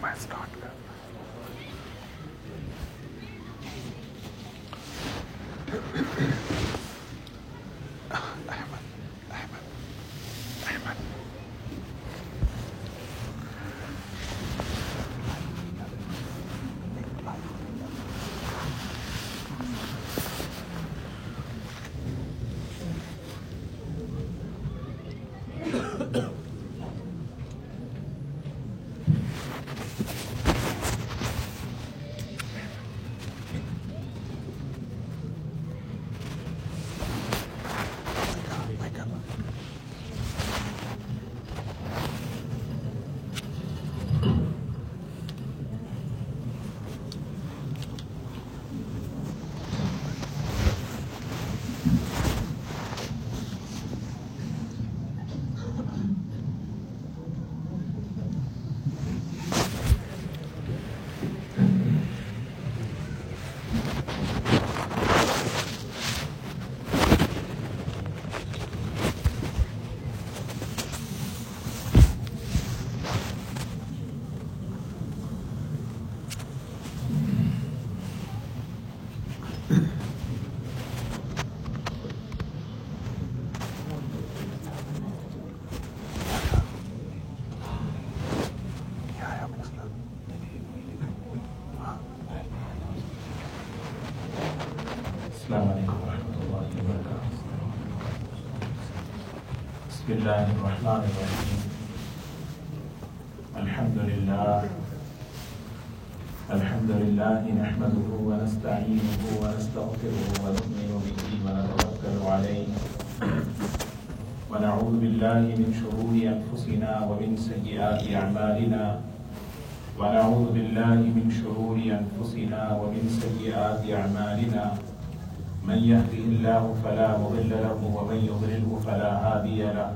میں اسٹارٹ کر احمد احمد احمد میں کر رہا ہوں کیا ہے مسئلہ ہاں السلام علیکم ورحمۃ اللہ وبرکاتہ بسم اللہ الرحمن الرحیم الحمد للہ الحمد لله نحمده ونستعينه ونستغفره ونؤمن به ونتوكل عليه ونعوذ بالله من شرور أنفسنا ومن سيئات أعمالنا ونعوذ بالله من شرور أنفسنا ومن سيئات أعمالنا من يهده الله فلا مضل له ومن يضلله فلا هادي له.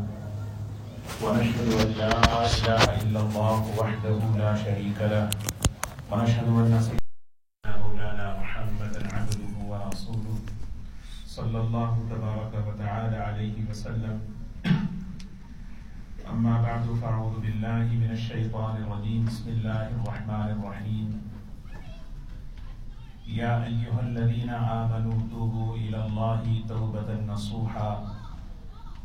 ونشهد أن لا إله إلا الله وحده لا شريك له. ونشهد أن سيدنا مولانا محمدا عبده ورسوله صلى الله تبارك وتعالى عليه وسلم. أما بعد، فأعوذ بالله من الشيطان الرجيم. بسم الله الرحمن الرحيم. يا أيها الذين آمنوا توبوا إلى الله توبة نصوحا.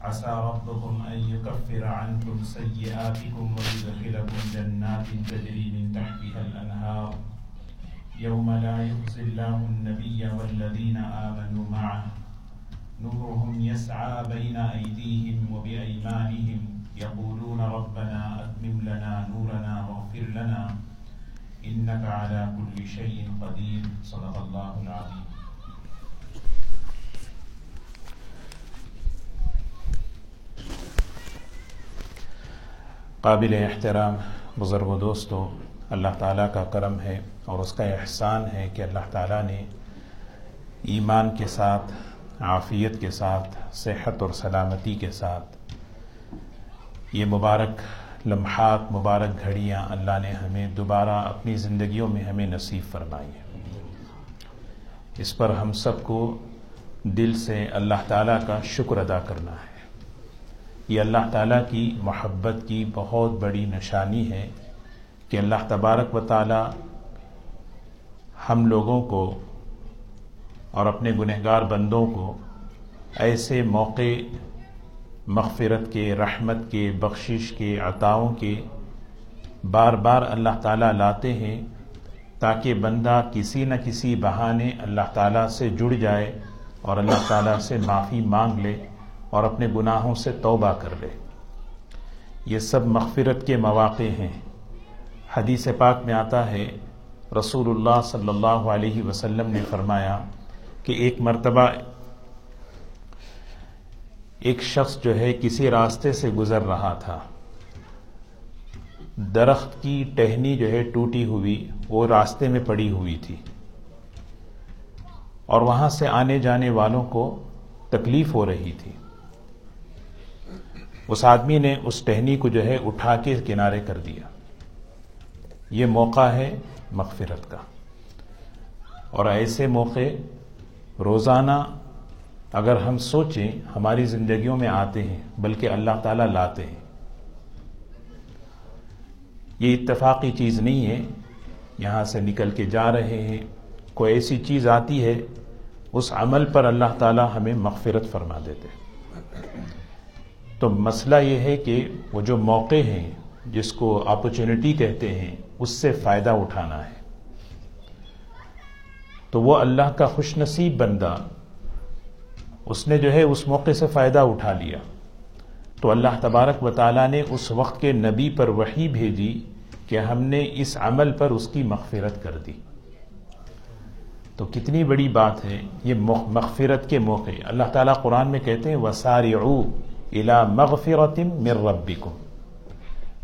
عسى ربكم أن يكفر عنكم سيئاتكم ويدخلكم جنات تجري من تحتها الأنهار. يوم لا يخزي الله النبي والذين آمنوا معه. نورهم يسعى بين أيديهم وبأيمانهم. يقولون ربنا أتمم لنا نورنا واغفر لنا. إنك على كل شيء قدير. صدق الله العظيم. قابل احترام بزرگ و دوستوں اللہ تعالیٰ کا کرم ہے اور اس کا احسان ہے کہ اللہ تعالیٰ نے ایمان کے ساتھ، عافیت کے ساتھ، صحت اور سلامتی کے ساتھ یہ مبارک لمحات، مبارک گھڑیاں اللہ نے ہمیں دوبارہ اپنی زندگیوں میں ہمیں نصیب فرمائی ہیں۔ اس پر ہم سب کو دل سے اللہ تعالیٰ کا شکر ادا کرنا ہے۔ یہ اللہ تعالیٰ کی محبت کی بہت بڑی نشانی ہے کہ اللہ تبارک و تعالیٰ ہم لوگوں کو اور اپنے گنہگار بندوں کو ایسے موقع مغفرت کے، رحمت کے، بخشش کے، عطاؤں کے بار بار اللہ تعالیٰ لاتے ہیں تاکہ بندہ کسی نہ کسی بہانے اللہ تعالیٰ سے جڑ جائے اور اللہ تعالیٰ سے معافی مانگ لے اور اپنے گناہوں سے توبہ کر لے۔ یہ سب مغفرت کے مواقع ہیں۔ حدیث پاک میں آتا ہے، رسول اللہ صلی اللہ علیہ وسلم نے فرمایا کہ ایک مرتبہ ایک شخص جو ہے کسی راستے سے گزر رہا تھا۔ درخت کی ٹہنی جو ہے ٹوٹی ہوئی، وہ راستے میں پڑی ہوئی تھی۔ اور وہاں سے آنے جانے والوں کو تکلیف ہو رہی تھی۔ اس آدمی نے اس ٹہنی کو جو ہے اٹھا کے کنارے کر دیا۔ یہ موقع ہے مغفرت کا۔ اور ایسے موقع روزانہ اگر ہم سوچیں ہماری زندگیوں میں آتے ہیں، بلکہ اللہ تعالیٰ لاتے ہیں۔ یہ اتفاقی چیز نہیں ہے۔ یہاں سے نکل کے جا رہے ہیں۔ کوئی ایسی چیز آتی ہے، اس عمل پر اللہ تعالیٰ ہمیں مغفرت فرما دیتے تو مسئلہ یہ ہے کہ وہ جو موقع ہیں، جس کو اپرچونٹی کہتے ہیں، اس سے فائدہ اٹھانا ہے۔ تو وہ اللہ کا خوش نصیب بندہ اس نے جو ہے اس موقع سے فائدہ اٹھا لیا۔ تو اللہ تبارک و تعالیٰ نے اس وقت کے نبی پر وحی بھیجی کہ ہم نے اس عمل پر اس کی مغفرت کر دی۔ تو کتنی بڑی بات ہے، یہ مغفرت کے موقع۔ اللہ تعالیٰ قرآن میں کہتے ہیں وسارعو الا مغفرت من ربکم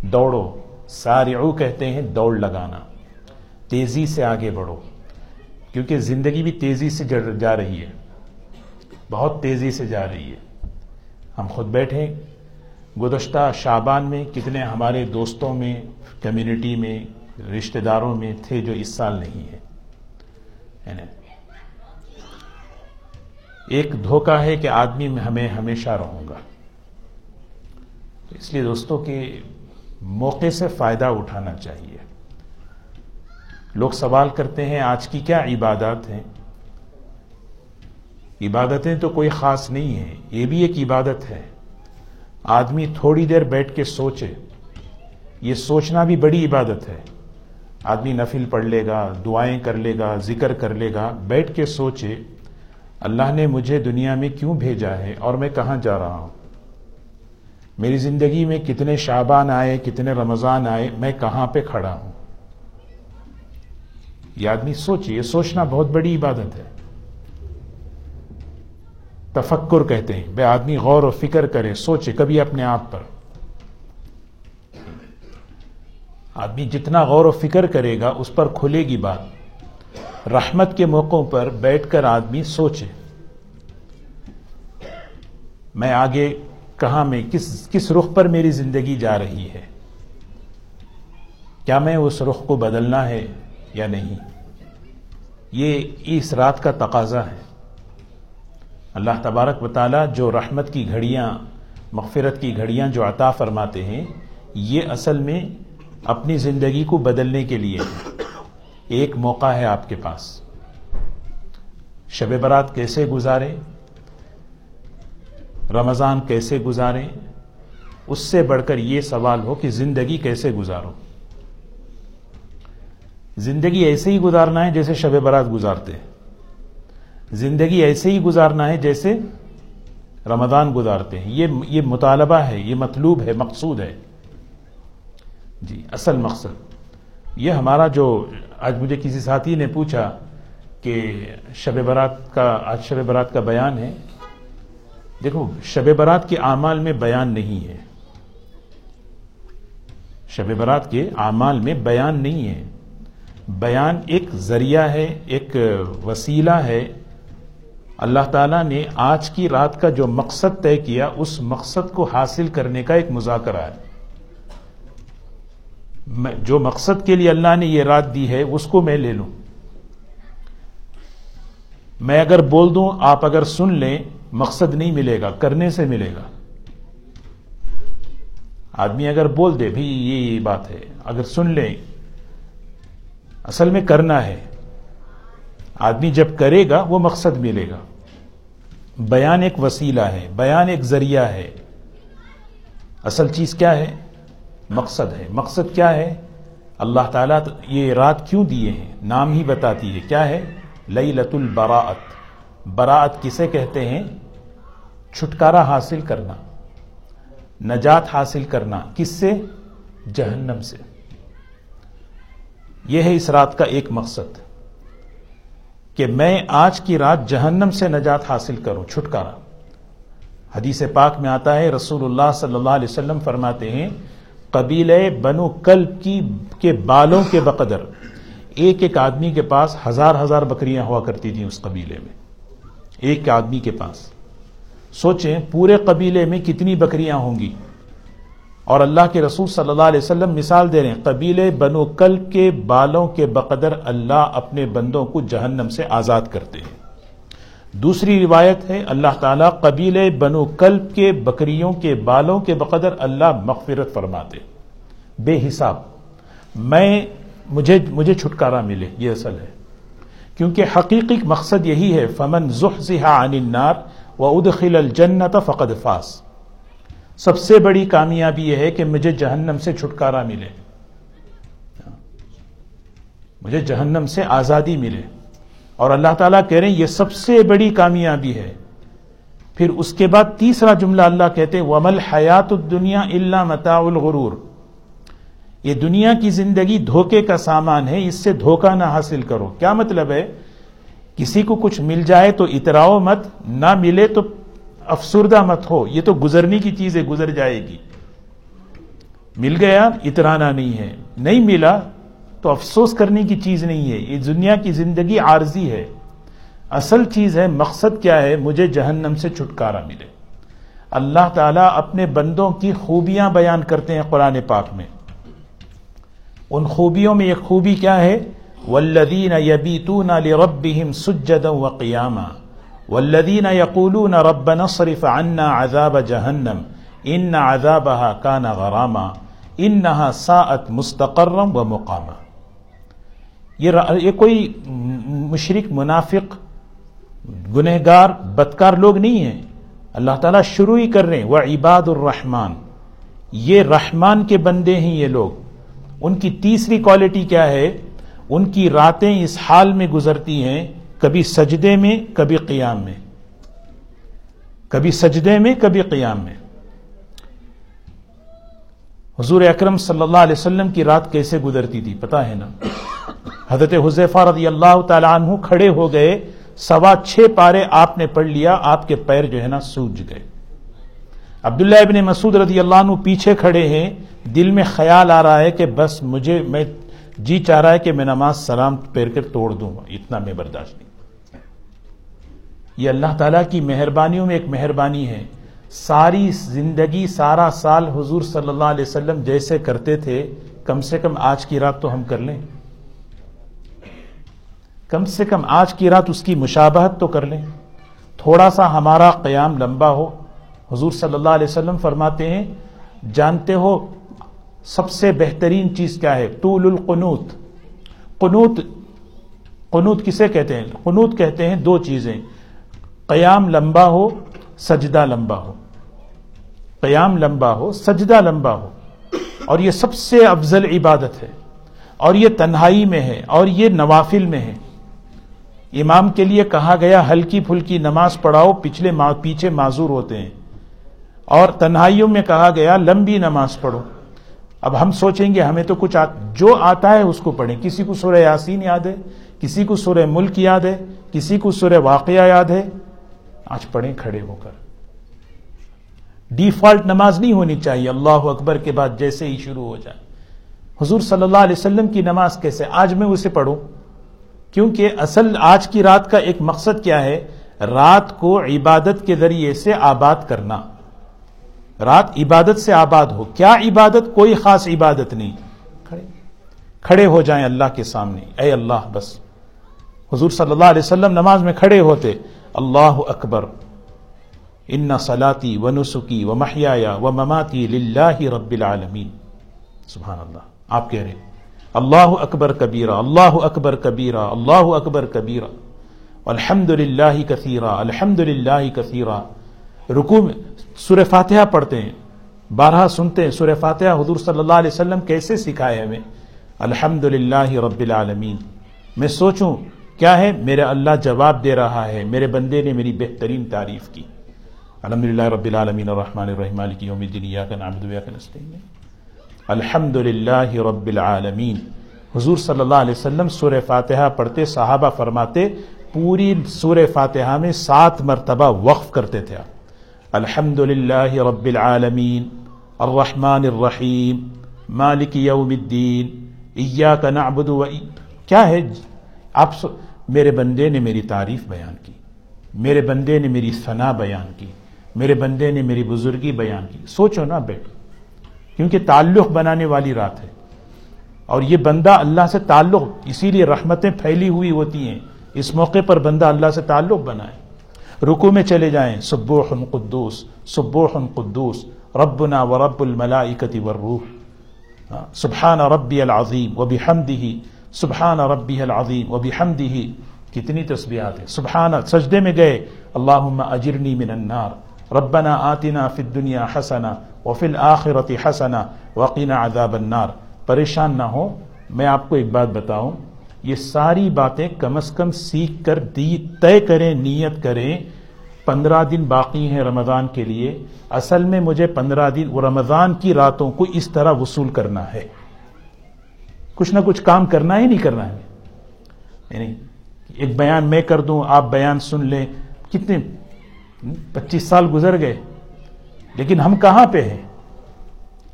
دوڑو۔ سارعو کہتے ہیں، دوڑ لگانا۔ تیزی سے آگے بڑھو۔ کیونکہ زندگی بھی تیزی سے جا رہی ہے۔ بہت تیزی سے جا رہی ہے۔ ہم خود بیٹھے۔ گزشتہ شابان میں کتنے ہمارے دوستوں میں، کمیونٹی میں، رشتہ داروں میں تھے جو اس سال نہیں ہے یعنی ایک دھوکہ ہے کہ آدمی میں ہمیں ہمیشہ رہوں گا۔ اس لیے دوستوں کے موقع سے فائدہ اٹھانا چاہیے۔ لوگ سوال کرتے ہیں، آج کی کیا عبادات ہیں؟ عبادتیں تو کوئی خاص نہیں ہیں، یہ بھی ایک عبادت ہے۔ آدمی تھوڑی دیر بیٹھ کے سوچے، یہ سوچنا بھی بڑی عبادت ہے۔ آدمی نفل پڑھ لے گا، دعائیں کر لے گا، ذکر کر لے گا، بیٹھ کے سوچے، اللہ نے مجھے دنیا میں کیوں بھیجا ہے اور میں کہاں جا رہا ہوں؟ میری زندگی میں کتنے شابان آئے، کتنے رمضان آئے، میں کہاں پہ کھڑا ہوں؟ یہ آدمی سوچے، یہ سوچنا بہت بڑی عبادت ہے۔ تفکر کہتے ہیں۔ بے آدمی غور و فکر کرے، سوچے کبھی اپنے آپ پر۔ آدمی جتنا غور و فکر کرے گا، اس پر کھلے گی بات۔ رحمت کے موقعوں پر بیٹھ کر آدمی سوچے۔ میں آگے کہاں، میں کس کس رخ پر میری زندگی جا رہی ہے؟ کیا میں اس رخ کو بدلنا ہے یا نہیں؟ یہ اس رات کا تقاضا ہے۔ اللہ تبارک و تعالی جو رحمت کی گھڑیاں، مغفرت کی گھڑیاں جو عطا فرماتے ہیں، یہ اصل میں اپنی زندگی کو بدلنے کے لیے ایک موقع ہے آپ کے پاس۔ شب برات کیسے گزارے؟ رمضان کیسے گزاریں اس سے بڑھ کر یہ سوال ہو کہ زندگی کیسے گزارو زندگی ایسے ہی گزارنا ہے جیسے شب برات گزارتے زندگی ایسے ہی گزارنا ہے جیسے رمضان گزارتے ہیں۔ یہ یہ مطالبہ ہے، یہ مطلوب ہے، مقصود ہے۔ جی اصل مقصد۔ یہ ہمارا جو، آج مجھے کسی ساتھی نے پوچھا کہ شب برات کا، آج شب برات کا بیان ہے۔ دیکھو، شب برات کے اعمال میں بیان نہیں ہے۔ شب برات کے اعمال میں بیان نہیں ہے۔ بیان ایک ذریعہ ہے، ایک وسیلہ ہے۔ اللہ تعالیٰ نے آج کی رات کا جو مقصد طے کیا، اس مقصد کو حاصل کرنے کا ایک مذاکرہ ہے۔ جو مقصد کے لیے اللہ نے یہ رات دی ہے، اس کو میں لے لوں۔ میں اگر بول دوں، آپ اگر سن لیں، مقصد نہیں ملے گا، کرنے سے ملے گا۔ آدمی اگر بول دے بھی یہ بات ہے۔ اگر سن لیں، اصل میں کرنا ہے۔ آدمی جب کرے گا، وہ مقصد ملے گا۔ بیان ایک وسیلہ ہے، بیان ایک ذریعہ ہے۔ اصل چیز کیا ہے؟ مقصد ہے۔ مقصد کیا ہے؟ اللہ تعالیٰ یہ رات کیوں دیے ہیں؟ نام ہی بتاتی ہے۔ کیا ہے؟ لئی لت البراعت براعت کسے کہتے ہیں؟ چھٹکارا حاصل کرنا۔ نجات حاصل کرنا۔ کس سے؟ جہنم سے۔ یہ ہے اس رات کا ایک مقصد۔ کہ میں آج کی رات جہنم سے نجات حاصل کروں، چھٹکارا۔ حدیث پاک میں آتا ہے رسول اللہ صلی اللہ علیہ وسلم فرماتے ہیں قبیلے بنو کلب کی کے بالوں کے بقدر ایک ایک آدمی کے پاس ہزار ہزار بکریاں ہوا کرتی تھیں اس قبیلے میں۔ ایک آدمی کے پاس۔ سوچیں پورے قبیلے میں کتنی بکریاں ہوں گی؟ اور اللہ کے رسول صلی اللہ علیہ وسلم مثال دے رہے ہیں، قبیلے بنو کلب کے بالوں کے بقدر اللہ اپنے بندوں کو جہنم سے آزاد کرتے ہیں۔ دوسری روایت ہے، اللہ تعالیٰ قبیل بنو کلب کے بکریوں کے بالوں کے بقدر اللہ مغفرت فرماتے بے حساب، میں، مجھے مجھے چھٹکارا ملے، یہ اصل ہے۔ کیونکہ حقیقی مقصد یہی ہے، فمن زحزح عن النار وادخل الجنت فقد فاس سب سے بڑی کامیابی یہ ہے کہ مجھے جہنم سے چھٹکارا ملے۔ مجھے جہنم سے آزادی ملے۔ اور اللہ تعالیٰ کہہ رہے ہیں، یہ سب سے بڑی کامیابی ہے۔ پھر اس کے بعد تیسرا جملہ اللہ کہتے ومل حیات الدنیا اللہ متاع الغرور۔ یہ دنیا کی زندگی دھوکے کا سامان ہے، اس سے دھوکہ نہ حاصل کرو۔ کیا مطلب ہے؟ کسی کو کچھ مل جائے تو اتراؤ مت، نہ ملے تو افسردہ مت ہو، یہ تو گزرنے کی چیز ہے، گزر جائے گی۔ مل گیا، اترانا نہیں ہے۔ نہیں ملا تو افسوس کرنے کی چیز نہیں ہے۔ یہ دنیا کی زندگی عارضی ہے۔ اصل چیز ہے، مقصد کیا ہے؟ مجھے جہنم سے چھٹکارا ملے۔ اللہ تعالیٰ اپنے بندوں کی خوبیاں بیان کرتے ہیں قرآن پاک میں۔ ان خوبیوں میں ایک خوبی کیا ہے؟ والذین یبیتون لربہم سجدا وقیاما والذین یقولون ربنا صرف عنا عذاب جہنم ان عذابها کان غراما انہا ساعت مستقرم و مقاما یہ کوئی مشرق منافق، گنہگار، بدکار لوگ نہیں ہیں۔ اللہ تعالیٰ شروع ہی کر رہے ہیں۔ وہ عباد الرحمان یہ رحمان کے بندے ہیں یہ لوگ۔ ان کی تیسری کوالٹی کیا ہے؟ ان کی راتیں اس حال میں گزرتی ہیں۔ کبھی سجدے میں، کبھی قیام میں۔ کبھی سجدے میں، کبھی قیام میں۔ حضور اکرم صلی اللہ علیہ وسلم کی رات کیسے گزرتی تھی پتا ہے نا؟ حضرت حضیفہ رضی اللہ تعالیٰ عنہ کھڑے ہو گئے، سوا چھ پارے آپ نے پڑھ لیا، آپ کے پیر جو ہے نا سوج گئے۔ عبداللہ ابن مسعود رضی اللہ عنہ پیچھے کھڑے ہیں، دل میں خیال آ رہا ہے کہ بس مجھے، میں جی چاہ رہا ہے کہ میں نماز سلام پیر کر توڑ دوں، اتنا میں برداشت نہیں۔ یہ اللہ تعالیٰ کی مہربانیوں میں ایک مہربانی ہے۔ ساری زندگی، سارا سال حضور صلی اللہ علیہ وسلم جیسے کرتے تھے، کم سے کم آج کی رات تو ہم کر لیں۔ کم سے کم آج کی رات اس کی مشابہت تو کر لیں۔ تھوڑا سا ہمارا قیام لمبا ہو۔ حضور صلی اللہ علیہ وسلم فرماتے ہیں، جانتے ہو سب سے بہترین چیز کیا ہے؟ طول القنوت۔ قنوت قنوت کسے کہتے ہیں؟ قنوت کہتے ہیں دو چیزیں۔ قیام لمبا ہو، سجدہ لمبا ہو۔ قیام لمبا ہو، سجدہ لمبا ہو۔ اور یہ سب سے افضل عبادت ہے۔ اور یہ تنہائی میں ہے، اور یہ نوافل میں ہے۔ امام کے لیے کہا گیا، ہلکی پھلکی نماز پڑھاؤ، پچھلے پیچھے معذور ہوتے ہیں۔ اور تنہائیوں میں کہا گیا، لمبی نماز پڑھو۔ اب ہم سوچیں گے، ہمیں تو کچھ جو آتا ہے اس کو پڑھیں۔ کسی کو سورہ یاسین یاد ہے، کسی کو سورہ ملک یاد ہے، کسی کو سورہ واقعہ یاد ہے۔ آج پڑھیں کھڑے ہو کر۔ ڈیفالٹ نماز نہیں ہونی چاہیے اللہ اکبر کے بعد جیسے ہی شروع ہو جائے۔ حضور صلی اللہ علیہ وسلم کی نماز کیسے؟ آج میں اسے پڑھوں۔ کیونکہ اصل آج کی رات کا ایک مقصد کیا ہے؟ رات کو عبادت کے ذریعے سے آباد کرنا۔ رات عبادت سے آباد ہو۔ کیا عبادت؟ کوئی خاص عبادت نہیں۔ کھڑے۔ کھڑے ہو جائیں اللہ کے سامنے۔ اے اللہ بس۔ حضور صلی اللہ علیہ وسلم نماز میں کھڑے ہوتے۔ اللہ اکبر، ان سلاتی و نسخی و محیا و مماتی للہ رب العالمین۔ سبحان اللہ آپ کہہ رہے اللہ اکبر کبیرہ، اللہ اکبر کبیرہ، اللہ اکبر کبیرہ۔ الحمد للہ کثیرہ، الحمد للہ کثیرہ۔ رکو میں سور فاتحہ پڑھتے ہیں بارہ سنتے ہیں سور فاتحہ حضور صلی اللہ علیہ وسلم کیسے سکھائے ہمیں؟ الحمد للہ رب العالمین۔ میں سوچوں کیا ہے؟ میرے اللہ جواب دے رہا ہے۔ میرے بندے نے میری بہترین تعریف کی۔ الحمد للہ رب العالمین الرحمن الرحیم، مالک یوم الدین، ایاک نعبد و ایاک نستعین۔ الحمد للہ رب العالمین۔ حضور صلی اللہ علیہ وسلم سورہ فاتحہ پڑھتے، صحابہ فرماتے، پوری سورہ فاتحہ میں سات مرتبہ وقف کرتے تھے۔ الحمد للہ رب العالمین، الرحمن الرحیم، مالک یوم الدین، ایاک نعبد و کیا ہے؟ آپ میرے بندے نے میری تعریف بیان کی، میرے بندے نے میری ثنا بیان کی، میرے بندے نے میری بزرگی بیان کی۔ سوچو نا بیٹھ کیونکہ تعلق بنانے والی رات ہے۔ اور یہ بندہ اللہ سے تعلق، اسی لیے رحمتیں پھیلی ہوئی ہوتی ہیں۔ اس موقع پر بندہ اللہ سے تعلق بنائے۔ رکو میں چلے جائیں۔ سبوح قدوس سبوح قدوس، ربنا و رب الملائکتی والروح۔ سبحان ربی العظیم و بحمدہ سبحان ربی العظیم و بحمدہ کتنی تسبیحات ہیں۔ سبحان، سجدے میں گئے۔ اللہم اجرنی من النار۔ ربنا آتنا فی الدنیا حسنا وفی الآخرت حسنا وقینا عذاب النار۔ پریشان نہ ہو، میں آپ کو ایک بات بتاؤں۔ یہ ساری باتیں کم از کم سیکھ کر دی، طے کریں، نیت کریں۔ پندرہ دن باقی ہیں رمضان کے لیے۔ اصل میں مجھے پندرہ دن وہ رمضان کی راتوں کو اس طرح وصول کرنا ہے۔ کچھ نہ کچھ کام کرنا ہی نہیں کرنا ہے۔ یعنی ایک بیان میں کر دوں، آپ بیان سن لیں۔ کتنے پچیس سال گزر گئے، لیکن ہم کہاں پہ ہیں؟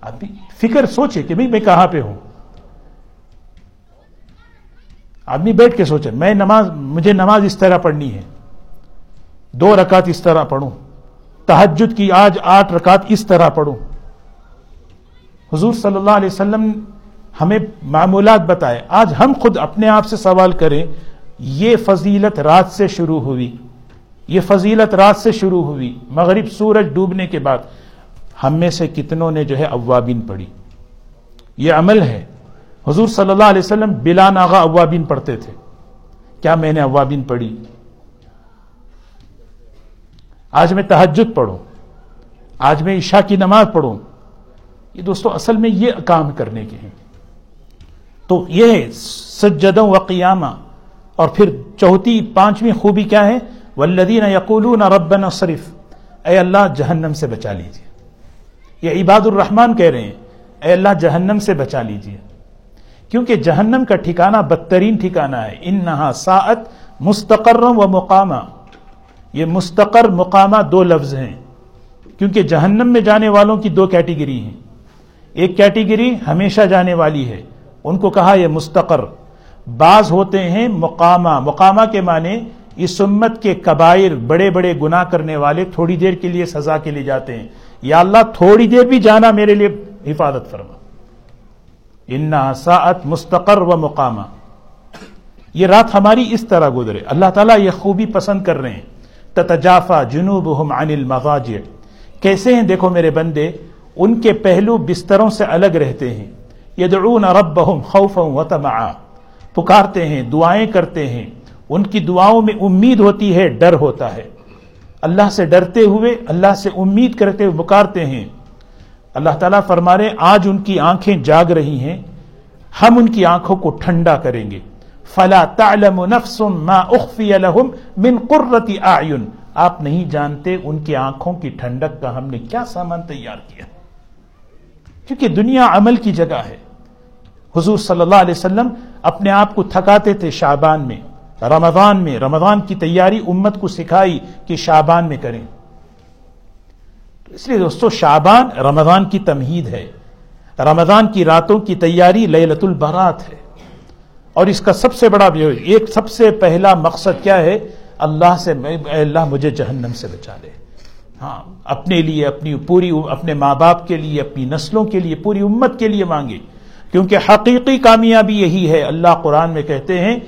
آپ فکر سوچے کہ میں کہاں پہ ہوں۔ آدمی بیٹھ کے سوچے، میں نماز، مجھے نماز اس طرح پڑھنی ہے۔ دو رکعت اس طرح پڑھوں۔ تحجد کی آج آٹھ رکعت اس طرح پڑھوں۔ حضور صلی اللہ علیہ وسلم ہمیں معمولات بتائے آج ہم خود اپنے آپ سے سوال کریں، یہ فضیلت رات سے شروع ہوئی۔ یہ فضیلت رات سے شروع ہوئی۔ مغرب سورج ڈوبنے کے بعد ہم میں سے کتنوں نے جو ہے اوابین پڑھی۔ یہ عمل ہے۔ حضور صلی اللہ علیہ وسلم بلا ناغا اوابین پڑھتے تھے۔ کیا میں نے اوابین پڑھی؟ آج میں تحجد پڑھوں۔ آج میں عشاء کی نماز پڑھوں۔ یہ دوستو، اصل میں یہ کام کرنے کے ہیں۔ تو یہ سجدوں و قیامہ۔ اور پھر چوتھی، پانچویں خوبی کیا ہے؟ ولدین یقولون ربنا صرف اے اللہ، جہنم سے بچا لیجیے یہ عباد الرحمان کہہ رہے ہیں، اے اللہ، جہنم سے بچا لیجیے کیونکہ جہنم کا ٹھکانہ بدترین ٹھکانہ ہے۔ ان ساعت مستقر و مقامہ۔ یہ مستقر، مقامہ دو لفظ ہیں۔ کیونکہ جہنم میں جانے والوں کی دو کیٹیگری ہیں۔ ایک کیٹیگری ہمیشہ جانے والی ہے۔ ان کو کہا یہ مستقر۔ بعض ہوتے ہیں مقامہ مقامہ کے معنی اس امت کے کبائر، بڑے بڑے گناہ کرنے والے تھوڑی دیر کے لیے سزا کے لیے جاتے ہیں۔ یا اللہ تھوڑی دیر بھی جانا میرے لیے حفاظت فرما۔ ان ساعت مستقر و مقامہ یہ رات ہماری اس طرح گزرے۔ اللہ تعالیٰ یہ خوبی پسند کر رہے ہیں۔ تتجافا جنوب عن المضاجع کیسے ہیں؟ دیکھو میرے بندے، ان کے پہلو بستروں سے الگ رہتے ہیں۔ یدعون ربهم خوفا وطمعا پکارتے ہیں، دعائیں کرتے ہیں۔ ان کی دعاؤں میں امید ہوتی ہے، ڈر ہوتا ہے۔ اللہ سے ڈرتے ہوئے، اللہ سے امید کرتے ہوئے پکارتے ہیں۔ اللہ تعالیٰ فرما رہے آج ان کی آنکھیں جاگ رہی ہیں۔ ہم ان کی آنکھوں کو ٹھنڈا کریں گے۔ فلا تعلم نفس ما اخفی لهم من قرۃ اعین آپ نہیں جانتے ان کی آنکھوں کی ٹھنڈک کا ہم نے کیا سامان تیار کیا۔ کیونکہ دنیا عمل کی جگہ ہے۔ حضور صلی اللہ علیہ وسلم اپنے آپ کو تھکاتے تھے شعبان میں۔ رمضان میں، رمضان کی تیاری امت کو سکھائی کہ شعبان میں کریں۔ اس لیے دوستو، شعبان رمضان کی تمہید ہے۔ رمضان کی راتوں کی تیاری لیلت البرات ہے۔ اور اس کا سب سے بڑا ایک سب سے پہلا مقصد کیا ہے؟ اللہ سے، اے اللہ، مجھے جہنم سے بچا لے۔ ہاں اپنے لیے، اپنی پوری، اپنے ماں باپ کے لیے، اپنی نسلوں کے لیے، پوری امت کے لیے مانگے۔ کیونکہ حقیقی کامیابی یہی ہے، اللہ قرآن میں کہتے ہیں،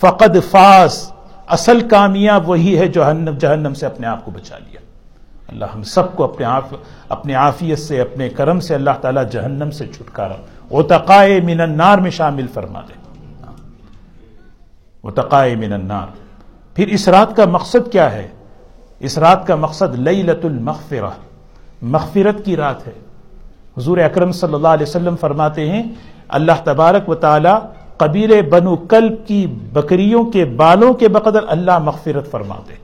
فقد فاس اصل کامیاب وہی ہے جو جہنم سے اپنے آپ کو بچا لیا۔ اللہ ہم سب کو اپنے آپ اپنے عافیت سے، اپنے کرم سے اللہ تعالیٰ جہنم سے چھٹکارا۔ وہ تقائے من النار میں شامل فرما دے۔ وہ تقائے من النار۔ پھر اس رات کا مقصد کیا ہے؟ اس رات کا مقصد لیلت المغفرہ۔ مغفرت کی رات ہے۔ حضور اکرم صلی اللہ علیہ وسلم فرماتے ہیں، اللہ تبارک و تعالی قبیل بنو کلب کی بکریوں کے بالوں کے بقدر اللہ مغفرت فرماتے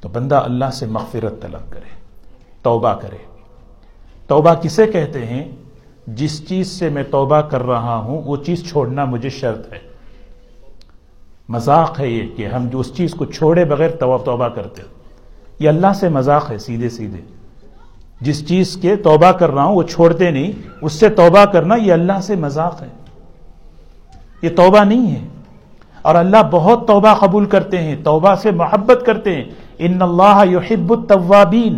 تو بندہ اللہ سے مغفرت طلب کرے، توبہ کرے۔ توبہ کسے کہتے ہیں؟ جس چیز سے میں توبہ کر رہا ہوں، وہ چیز چھوڑنا مجھے شرط ہے۔ مذاق ہے یہ کہ ہم جو اس چیز کو چھوڑے بغیر توبہ کرتے یہ اللہ سے مذاق ہے، سیدھے سیدھے۔ جس چیز کے توبہ کر رہا ہوں، وہ چھوڑتے نہیں۔ اس سے توبہ کرنا یہ اللہ سے مذاق ہے۔ یہ توبہ نہیں ہے۔ اور اللہ بہت توبہ قبول کرتے ہیں، توبہ سے محبت کرتے ہیں۔ ان اللہ یحب التوابین۔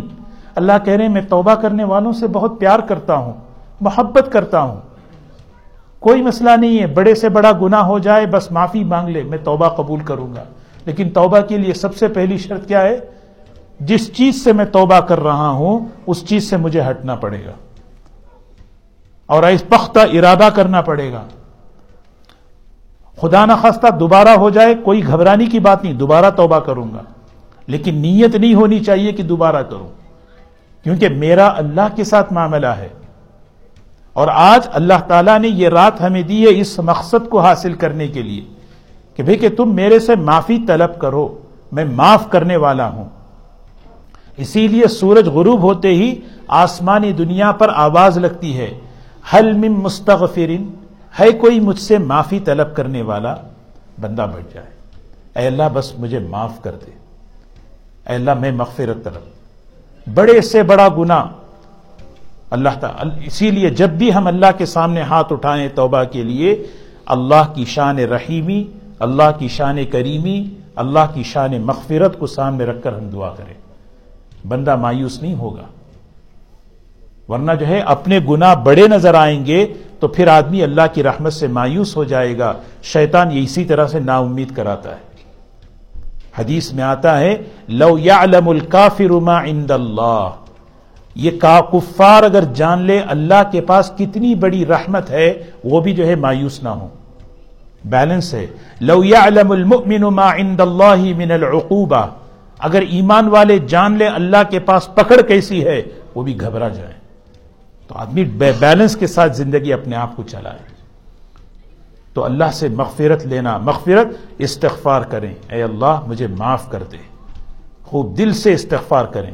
اللہ کہہ رہے ہیں، میں توبہ کرنے والوں سے بہت پیار کرتا ہوں، محبت کرتا ہوں۔ کوئی مسئلہ نہیں ہے، بڑے سے بڑا گناہ ہو جائے، بس معافی مانگ لے، میں توبہ قبول کروں گا۔ لیکن توبہ کے لیے سب سے پہلی شرط کیا ہے؟ جس چیز سے میں توبہ کر رہا ہوں، اس چیز سے مجھے ہٹنا پڑے گا۔ اور اس پختہ ارادہ کرنا پڑے گا۔ خدا نخواستہ دوبارہ ہو جائے، کوئی گھبرانی کی بات نہیں، دوبارہ توبہ کروں گا۔ لیکن نیت نہیں ہونی چاہیے کہ دوبارہ کروں۔ کیونکہ میرا اللہ کے ساتھ معاملہ ہے۔ اور آج اللہ تعالیٰ نے یہ رات ہمیں دی ہے اس مقصد کو حاصل کرنے کے لیے کہ بھئی کہ تم میرے سے معافی طلب کرو، میں معاف کرنے والا ہوں۔ اسی لیے سورج غروب ہوتے ہی آسمانی دنیا پر آواز لگتی ہے۔ حل من مستغفرین ہے کوئی مجھ سے معافی طلب کرنے والا؟ بندہ بڑھ جائے۔ اے اللہ، بس مجھے معاف کر دے۔ اے اللہ، میں مغفرت طلب۔ بڑے سے بڑا گنا اللہ تعالی اسی لیے جب بھی ہم اللہ کے سامنے ہاتھ اٹھائیں توبہ کے لیے، اللہ کی شان رحیمی، اللہ کی شان کریمی، اللہ کی شان مغفرت کو سامنے رکھ کر ہم دعا کریں۔ بندہ مایوس نہیں ہوگا۔ ورنہ جو ہے اپنے گناہ بڑے نظر آئیں گے تو پھر آدمی اللہ کی رحمت سے مایوس ہو جائے گا۔ شیطان یہ اسی طرح سے نا امید کراتا ہے۔ حدیث میں آتا ہے، لو یعلم الکافر ما عند اللہ۔ یہ کفار اگر جان لے اللہ کے پاس کتنی بڑی رحمت ہے، وہ بھی جو ہے مایوس نہ ہو بیلنس ہے۔ لو یعلم المؤمن ما عند اللہ من العقوبہ۔ اگر ایمان والے جان لے اللہ کے پاس پکڑ کیسی ہے، وہ بھی گھبرا جائے تو آدمی بیلنس کے ساتھ زندگی اپنے آپ کو چلائے۔ تو اللہ سے مغفرت لینا، مغفرت، استغفار کریں۔ اے اللہ، مجھے معاف کر دے۔ خوب دل سے استغفار کریں۔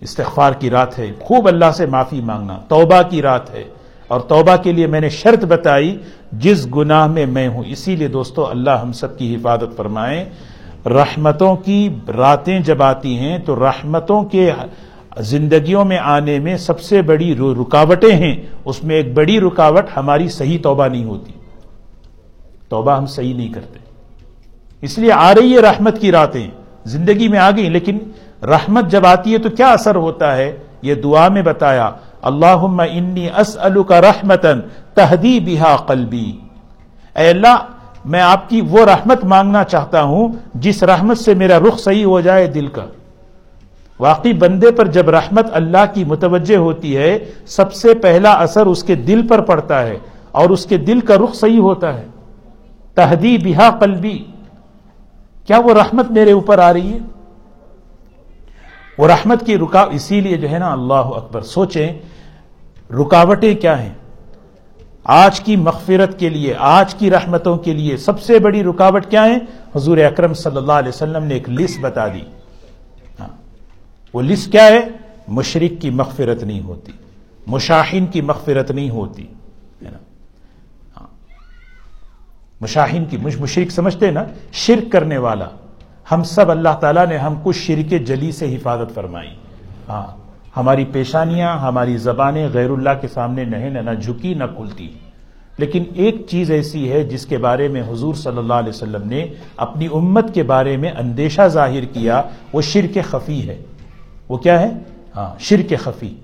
استغفار کی رات ہے۔ خوب اللہ سے معافی مانگنا۔ توبہ کی رات ہے۔ اور توبہ کے لیے میں نے شرط بتائی، جس گناہ میں میں ہوں، اسی لیے دوستو، اللہ ہم سب کی حفاظت فرمائیں رحمتوں کی راتیں جب آتی ہیں تو رحمتوں کے زندگیوں میں آنے میں سب سے بڑی رکاوٹیں ہیں۔ اس میں ایک بڑی رکاوٹ ہماری صحیح توبہ نہیں ہوتی۔ توبہ ہم صحیح نہیں کرتے۔ اس لیے آ رہی ہے رحمت کی راتیں۔ زندگی میں آ گئی لیکن رحمت جب آتی ہے تو کیا اثر ہوتا ہے؟ یہ دعا میں بتایا اللہ انی اسلو کا رحمتن تہدی بہا قلبی۔ اے اللہ میں آپ کی وہ رحمت مانگنا چاہتا ہوں جس رحمت سے میرا رخ صحیح ہو جائے دل کا۔ واقعی بندے پر جب رحمت اللہ کی متوجہ ہوتی ہے، سب سے پہلا اثر اس کے دل پر پڑتا ہے اور اس کے دل کا رخ صحیح ہوتا ہے۔ تہدی بہا قلبی۔ کیا وہ رحمت میرے اوپر آ رہی ہے؟ وہ رحمت کی رکا اسی لیے جو ہے نا، اللہ اکبر۔ سوچیں، رکاوٹیں کیا ہیں؟ آج کی مغفرت کے لیے، آج کی رحمتوں کے لیے سب سے بڑی رکاوٹ کیا ہے حضور اکرم صلی اللہ علیہ وسلم نے ایک لسٹ بتا دی۔ ہاں وہ لسٹ کیا ہے؟ مشرق کی مغفرت نہیں ہوتی، مشاہین کی مغفرت نہیں ہوتی، ہے نا؟ ہاں مشاہین کی مشرق سمجھتے نا؟ شرک کرنے والا، ہم سب اللہ تعالیٰ نے ہم کو شرک جلی سے حفاظت فرمائی۔ ہاں ہماری پیشانیاں، ہماری زبانیں غیر اللہ کے سامنے نہیں نہ جھکی، نہ کھلتی۔ لیکن ایک چیز ایسی ہے جس کے بارے میں حضور صلی اللہ علیہ وسلم نے اپنی امت کے بارے میں اندیشہ ظاہر کیا، وہ شرک خفی ہے۔ وہ کیا ہے؟ ہاں شرک خفی۔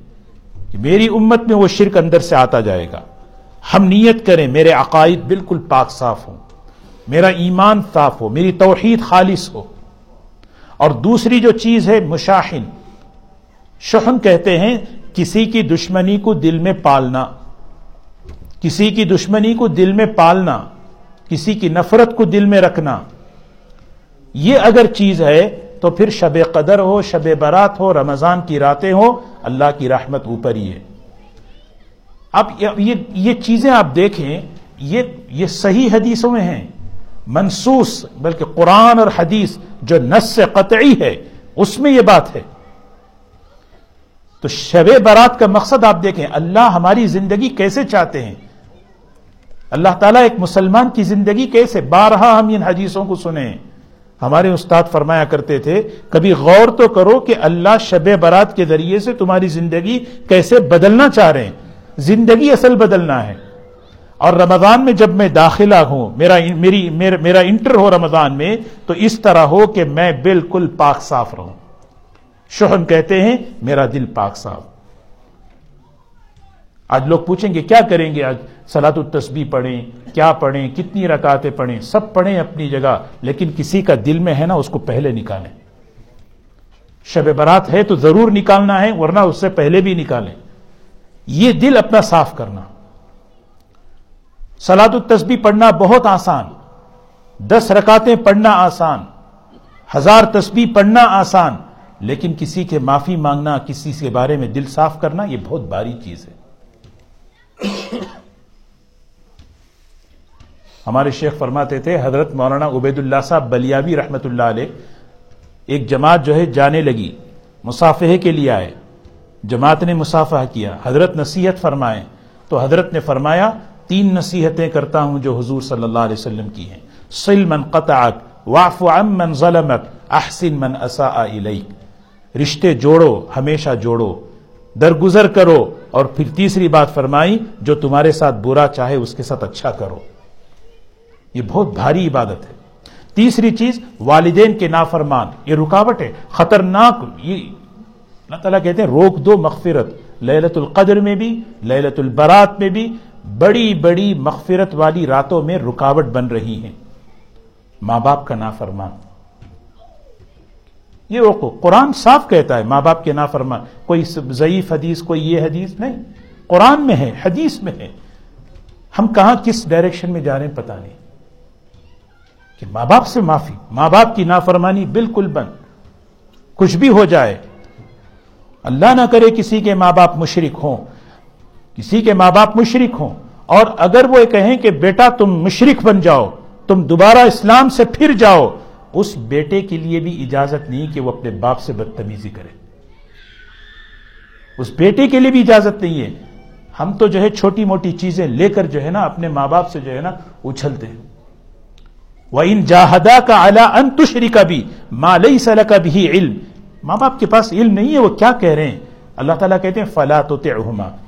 کہ میری امت میں وہ شرک اندر سے آتا جائے گا۔ ہم نیت کریں، میرے عقائد بالکل پاک صاف ہوں۔ میرا ایمان صاف ہو، میری توحید خالص ہو۔ اور دوسری جو چیز ہے مشاہن شہن کہتے ہیں کسی کی دشمنی کو دل میں پالنا، کسی کی دشمنی کو دل میں پالنا، کسی کی نفرت کو دل میں رکھنا۔ یہ اگر چیز ہے تو پھر شب قدر ہو، شب برات ہو، رمضان کی راتیں ہو اللہ کی رحمت اوپر ہی ہے۔ اب یہ یہ چیزیں آپ دیکھیں، یہ یہ صحیح حدیثوں میں ہیں۔ منسوس، بلکہ قرآن اور حدیث جو نس سے قطعی ہے، اس میں یہ بات ہے۔ تو شب برات کا مقصد آپ دیکھیں، اللہ ہماری زندگی کیسے چاہتے ہیں؟ اللہ تعالیٰ ایک مسلمان کی زندگی کیسے؟ بارہا ہم ان حدیثوں کو سنیں۔ ہمارے استاد فرمایا کرتے تھے، کبھی غور تو کرو کہ اللہ شب برات کے ذریعے سے تمہاری زندگی کیسے بدلنا چاہ رہے ہیں۔ زندگی اصل بدلنا ہے۔ اور رمضان میں جب میں داخلہ ہوں، میرا میری میرا انٹر ہو رمضان میں، تو اس طرح ہو کہ میں بالکل پاک صاف رہوں۔ شہن کہتے ہیں، میرا دل پاک صاف آج لوگ پوچھیں گے، کیا کریں گے آج؟ سلاۃ التسبیح پڑھیں، کیا پڑھیں، کتنی رکعتیں پڑھیں؟ سب پڑھیں اپنی جگہ، لیکن کسی کا دل میں ہے نا، اس کو پہلے نکالیں۔ شب برات ہے تو ضرور نکالنا ہے، ورنہ اس سے پہلے بھی نکالیں۔ یہ دل اپنا صاف کرنا۔ سلاد التسبیح پڑھنا بہت آسان۔ دس رکاتیں پڑھنا آسان۔ ہزار تسبیح پڑھنا آسان۔ لیکن کسی کے معافی مانگنا، کسی کے بارے میں دل صاف کرنا، یہ بہت باری چیز ہے۔ ہمارے شیخ فرماتے تھے، حضرت مولانا عبید اللہ صاحب بلیاوی رحمت اللہ علیہ ایک جماعت جو ہے جانے لگی مسافے کے لیے آئے۔ جماعت نے مسافہ کیا، حضرت نصیحت فرمائے۔ تو حضرت نے فرمایا، تین نصیحتیں کرتا ہوں جو حضور صلی اللہ علیہ وسلم کی ہیں۔ سل من قطعت واف من ظلمت احسن من اسا الیک۔ رشتے جوڑو، ہمیشہ جوڑو۔ درگزر کرو۔ اور پھر تیسری بات فرمائی، جو تمہارے ساتھ برا چاہے، اس کے ساتھ اچھا کرو۔ یہ بہت بھاری عبادت ہے۔ تیسری چیز، والدین کے نافرمان۔ یہ رکاوٹ ہے۔ خطرناک۔ یہ اللہ تعالیٰ کہتے ہیں، روک دو مغفرت۔ للت القدر میں بھی للت البرات میں بھی بڑی بڑی مغفرت والی راتوں میں رکاوٹ بن رہی ہیں۔ ماں باپ کا نافرمان۔ یہ روکو قرآن صاف کہتا ہے، ماں باپ کے نافرمان، کوئی ضعیف حدیث، کوئی یہ حدیث نہیں۔ قرآن میں ہے، حدیث میں ہے۔ ہم کہاں کس ڈائریکشن میں جا رہے ہیں پتا نہیں۔ کہ ماں باپ سے معافی، ماں باپ کی نافرمانی بالکل بند۔ کچھ بھی ہو جائے، اللہ نہ کرے کسی کے ماں باپ مشرک ہوں۔ کسی کے ماں باپ مشرک ہوں۔ اور اگر وہ کہیں کہ بیٹا تم مشرک بن جاؤ، تم دوبارہ اسلام سے پھر جاؤ اس بیٹے کے لیے بھی اجازت نہیں کہ وہ اپنے باپ سے بدتمیزی کرے۔ اس بیٹے کے لیے بھی اجازت نہیں ہے۔ ہم تو جو ہے چھوٹی موٹی چیزیں لے کر جو ہے نا اپنے ماں باپ سے جو ہے نا اچھلتے ہیں۔ وہ ان جاہدا کا اعلیٰ انتشری کا بھی مالئی سلا کا بھی علم۔ ماں باپ کے پاس علم نہیں ہے، وہ کیا کہہ رہے ہیں؟ اللہ تعالیٰ کہتے ہیں، فلا تو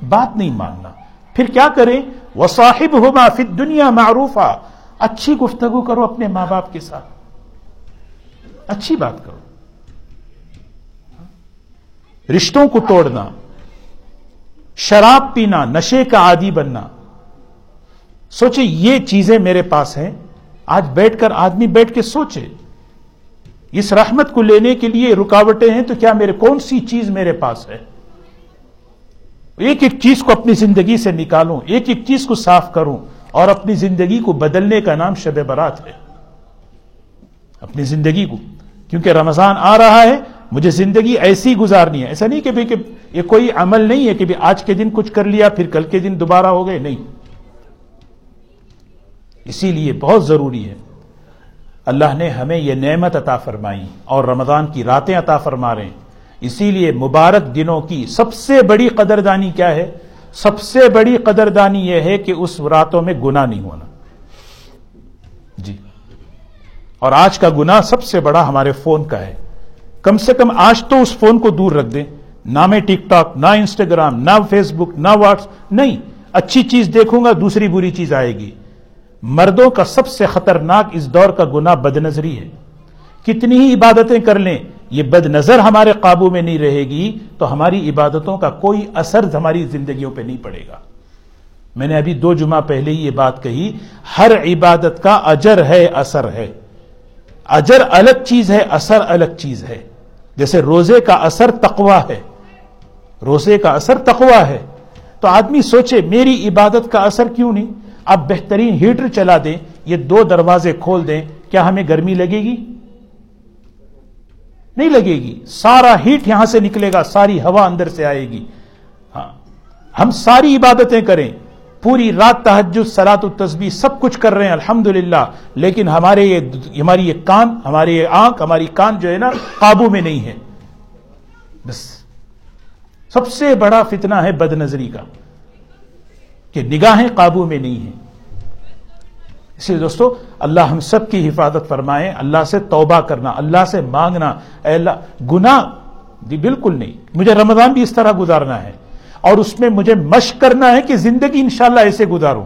بات نہیں ماننا۔ پھر کیا کریں؟ وہ صاحب ہوما فت دنیا معروف اچھی گفتگو کرو اپنے ماں باپ کے ساتھ۔ اچھی بات کرو۔ رشتوں کو توڑنا، شراب پینا، نشے کا عادی بننا۔ سوچے یہ چیزیں میرے پاس ہیں، آج بیٹھ کر آدمی بیٹھ کے سوچے۔ اس رحمت کو لینے کے لیے رکاوٹیں ہیں تو کیا میرے کون سی چیز میرے پاس ہے؟ ایک ایک چیز کو اپنی زندگی سے نکالوں، ایک ایک چیز کو صاف کروں اور اپنی زندگی کو بدلنے کا نام شب برات ہے۔ اپنی زندگی کو۔ کیونکہ رمضان آ رہا ہے، مجھے زندگی ایسی گزارنی ہے۔ ایسا نہیں کہ کہ یہ کوئی عمل نہیں ہے کہ آج کے دن کچھ کر لیا، پھر کل کے دن دوبارہ ہو گئے۔ نہیں۔ اسی لیے بہت ضروری ہے۔ اللہ نے ہمیں یہ نعمت عطا فرمائی اور رمضان کی راتیں عطا فرما رہے ہیں۔ اسی لیے مبارک دنوں کی سب سے بڑی قدردانی کیا ہے؟ سب سے بڑی قدردانی یہ ہے کہ اس راتوں میں گنا نہیں ہونا۔ جی۔ اور آج کا گنا سب سے بڑا ہمارے فون کا ہے۔ کم سے کم آج تو اس فون کو دور رکھ دیں۔ نہ میں ٹک ٹاک، نہ انسٹاگرام، نہ فیس بک نہ واٹس۔ نہیں، اچھی چیز دیکھوں گا، دوسری بری چیز آئے گی۔ مردوں کا سب سے خطرناک اس دور کا گنا بد نظری ہے۔ کتنی ہی عبادتیں کر لیں، یہ بد نظر ہمارے قابو میں نہیں رہے گی، تو ہماری عبادتوں کا کوئی اثر ہماری زندگیوں پہ نہیں پڑے گا۔ میں نے ابھی دو جمعہ پہلے ہی یہ بات کہی، ہر عبادت کا اجر ہے، اثر ہے۔ اجر الگ چیز ہے، اثر الگ چیز ہے۔ جیسے روزے کا اثر تقوا ہے۔ روزے کا اثر تقوا ہے۔ تو آدمی سوچے، میری عبادت کا اثر کیوں نہیں؟ اب بہترین ہیٹر چلا دیں، یہ دو دروازے کھول دیں، کیا ہمیں گرمی لگے گی؟ نہیں لگے گی۔ سارا ہیٹ یہاں سے نکلے گا، ساری ہوا اندر سے آئے گی۔ ہاں ہم ساری عبادتیں کریں۔ پوری رات تحجد سلات التسبیح سب کچھ کر رہے ہیں الحمد لیکن ہمارے یہ ہماری یہ کان ہماری یہ آنکھ، ہماری کان جو ہے نا، قابو میں نہیں ہے۔ بس۔ سب سے بڑا فتنہ ہے بد نظری کا، کہ نگاہیں قابو میں نہیں ہیں۔ اس لیے دوستو، اللہ ہم سب کی حفاظت فرمائے، اللہ سے توبہ کرنا، اللہ سے مانگنا، اے اللہ گنا جی بالکل نہیں۔ مجھے رمضان بھی اس طرح گزارنا ہے۔ اور اس میں مجھے مشق کرنا ہے کہ زندگی انشاءاللہ ایسے گزاروں۔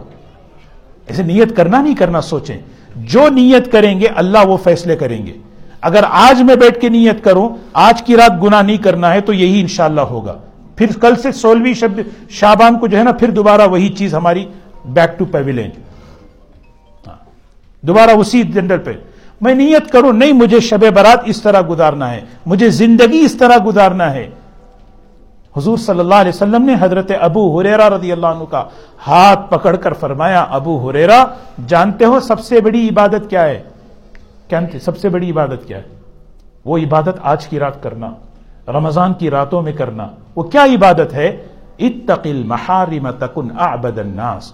ایسے نیت کرنا نہیں کرنا، سوچیں۔ جو نیت کریں گے، اللہ وہ فیصلے کریں گے۔ اگر آج میں بیٹھ کے نیت کروں، آج کی رات گنا نہیں کرنا ہے، تو یہی انشاءاللہ ہوگا۔ پھر کل سے سولہویں شب شابان کو جو ہے نا، پھر دوبارہ وہی چیز ہماری بیک ٹو پیویلین دوبارہ اسی جنڈل پہ۔ میں نیت کروں، نہیں، مجھے شب برات اس طرح گزارنا ہے، مجھے زندگی اس طرح گزارنا ہے۔ حضور صلی اللہ علیہ وسلم نے حضرت ابو حریرا رضی اللہ عنہ کا ہاتھ پکڑ کر فرمایا، ابو حریرا جانتے ہو سب سے بڑی عبادت کیا ہے؟ سب سے بڑی عبادت کیا ہے؟ وہ عبادت آج کی رات کرنا، رمضان کی راتوں میں کرنا، وہ کیا عبادت ہے؟ اتقل محارم تکن اعبد الناس۔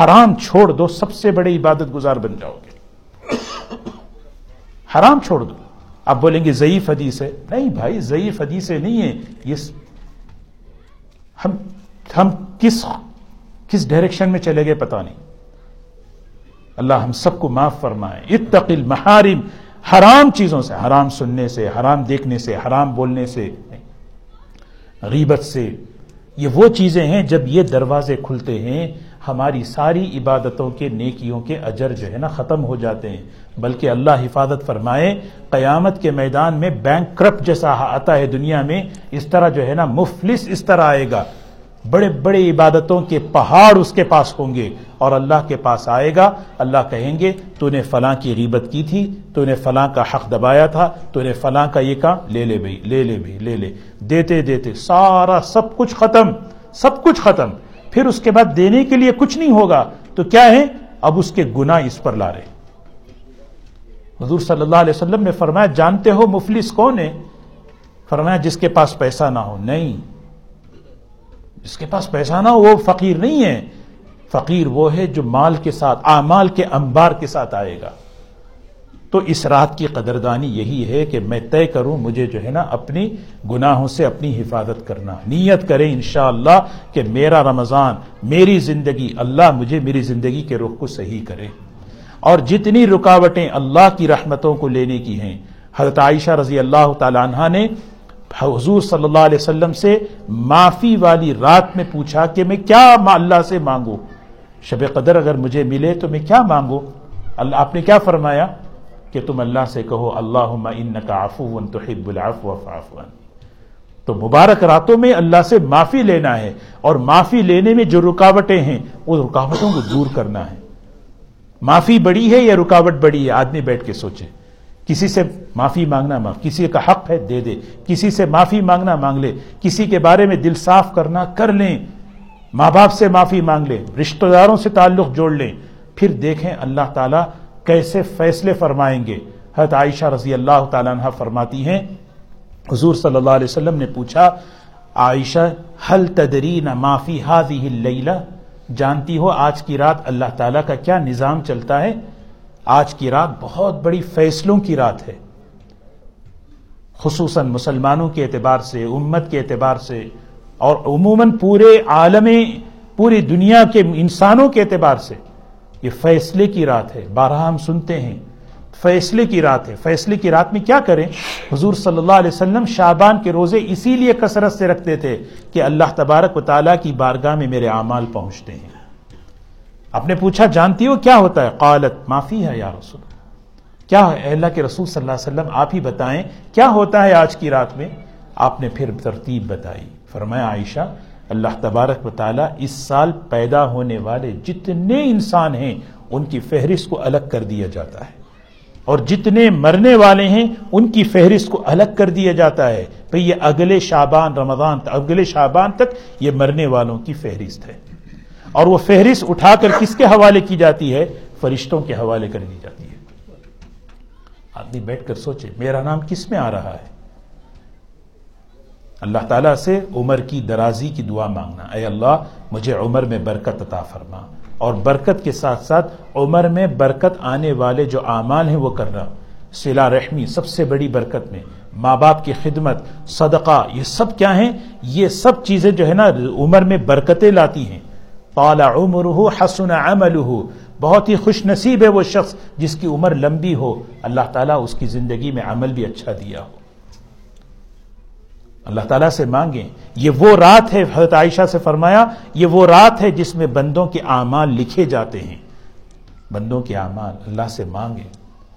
حرام چھوڑ دو، سب سے بڑے عبادت گزار بن جاؤ گے۔ حرام چھوڑ دو۔ آپ بولیں گے، ضعیف حدیث ہے۔ نہیں بھائی، ضعیف حدیث نہیں ہے۔ یہ ہم ہم کس کس ڈائریکشن میں چلے گئے پتا نہیں۔ اللہ ہم سب کو معاف فرمائے۔ اتقل المحارم، حرام چیزوں سے، حرام سننے سے، حرام دیکھنے سے، حرام بولنے سے۔ غیبت سے۔ یہ وہ چیزیں ہیں جب یہ دروازے کھلتے ہیں ہماری ساری عبادتوں کے نیکیوں کے اجر جو ہے نا ختم ہو جاتے ہیں۔ بلکہ اللہ حفاظت فرمائے، قیامت کے میدان میں بینک کرپ جیسا آتا ہے دنیا میں، اس طرح جو ہے نا مفلس اس طرح آئے گا۔ بڑے بڑے عبادتوں کے پہاڑ اس کے پاس ہوں گے اور اللہ کے پاس آئے گا۔ اللہ کہیں گے، تو نے فلاں کی غیبت کی تھی، تو نے فلاں کا حق دبایا تھا، تو نے فلاں کا یہ کہا لے لے بھائی، لے لے بھائی، لے لے۔ دیتے دیتے سارا سب کچھ ختم، سب کچھ ختم۔ پھر اس کے بعد دینے کے لیے کچھ نہیں ہوگا، تو کیا ہے؟ اب اس کے گنا اس پر لا رہے حضور صلی اللہ علیہ وسلم نے فرمایا، جانتے ہو مفلس کون ہے؟ فرمایا، جس کے پاس پیسہ نہ ہو۔ نہیں۔ جس کے پاس پیسہ نہ ہو، وہ فقیر نہیں ہے۔ فقیر وہ ہے جو مال کے ساتھ، اعمال کے انبار کے ساتھ آئے گا۔ تو اس رات کی قدردانی یہی ہے کہ میں طے کروں، مجھے جو ہے نا اپنی گناہوں سے اپنی حفاظت کرنا۔ نیت کریں انشاءاللہ کہ میرا رمضان، میری زندگی، اللہ مجھے میری زندگی کے رخ کو صحیح کرے۔ اور جتنی رکاوٹیں اللہ کی رحمتوں کو لینے کی ہیں، حضرت عائشہ رضی اللہ تعالی عنہ نے حضور صلی اللہ علیہ وسلم سے معافی والی رات میں پوچھا کہ میں کیا اللہ سے مانگوں؟ شب قدر اگر مجھے ملے تو میں کیا مانگوں؟ اللہ آپ نے کیا فرمایا؟ کہ تم اللہ سے کہو اللہ انکا عفو تحب العفو فعفو تو مبارک راتوں میں اللہ سے معافی لینا ہے اور معافی لینے میں جو رکاوٹیں ہیں، وہ رکاوٹوں کو دور کرنا ہے۔ معافی بڑی ہے یا رکاوٹ بڑی ہے؟ آدمی بیٹھ کے سوچے۔ کسی سے معافی مانگنا مانگ، کسی کا حق ہے دے دے۔ کسی سے معافی مانگنا مانگ لے۔ کسی کے بارے میں دل صاف کرنا کر لیں۔ ماں باپ سے معافی مانگ لیں۔ رشتہ داروں سے تعلق جوڑ لیں۔ پھر دیکھیں اللہ تعالیٰ کیسے فیصلے فرمائیں گے؟ حضرت عائشہ رضی اللہ تعالیٰ عنہ فرماتی ہیں، حضور صلی اللہ علیہ وسلم نے پوچھا، عائشہ حل تدرین معافی ہاضی اللیلہ؟ جانتی ہو آج کی رات اللہ تعالیٰ کا کیا نظام چلتا ہے؟ آج کی رات بہت بڑی فیصلوں کی رات ہے۔ خصوصاً مسلمانوں کے اعتبار سے، امت کے اعتبار سے، اور عموماً پورے عالم پوری دنیا کے انسانوں کے اعتبار سے۔ یہ فیصلے کی رات ہے بارہ ہم سنتے ہیں۔ فیصلے کی رات ہے۔ فیصلے کی رات میں کیا کریں؟ حضور صلی اللہ علیہ وسلم شابان کے روزے اسی لیے کثرت سے رکھتے تھے کہ اللہ تبارک و تعالیٰ کی بارگاہ میں میرے اعمال پہنچتے ہیں۔ آپ نے پوچھا، جانتی ہو کیا ہوتا ہے؟ قالت، معافی ہے یا رسول۔ کیا ہے؟ اللہ کے رسول صلی اللہ علیہ وسلم، آپ ہی بتائیں کیا ہوتا ہے آج کی رات میں؟ آپ نے پھر ترتیب بتائی۔ فرمایا، عائشہ اللہ تبارک و تعالیٰ اس سال پیدا ہونے والے جتنے انسان ہیں، ان کی فہرست کو الگ کر دیا جاتا ہے۔ اور جتنے مرنے والے ہیں، ان کی فہرست کو الگ کر دیا جاتا ہے۔ بھئی یہ اگلے شابان رمضان اگلے شابان تک یہ مرنے والوں کی فہرست ہے۔ اور وہ فہرست اٹھا کر کس کے حوالے کی جاتی ہے؟ فرشتوں کے حوالے کر دی جاتی ہے۔ آدمی بیٹھ کر سوچے، میرا نام کس میں آ رہا ہے؟ اللہ تعالیٰ سے عمر کی درازی کی دعا مانگنا۔ اے اللہ، مجھے عمر میں برکت عطا فرما۔ اور برکت کے ساتھ ساتھ عمر میں برکت آنے والے جو اعمال ہیں وہ کرنا۔ سلا رحمی سب سے بڑی برکت میں۔ ماں باپ کی خدمت، صدقہ، یہ سب کیا ہیں؟ یہ سب چیزیں جو ہے نا، عمر میں برکتیں لاتی ہیں۔ پالا عمر حسن عمل بہت ہی خوش نصیب ہے وہ شخص جس کی عمر لمبی ہو۔ اللہ تعالیٰ اس کی زندگی میں عمل بھی اچھا دیا ہو۔ اللہ تعالیٰ سے مانگیں۔ یہ وہ رات ہے، حضرت عائشہ سے فرمایا، یہ وہ رات ہے جس میں بندوں کے اعمال لکھے جاتے ہیں۔ بندوں کے اعمال اللہ سے مانگیں۔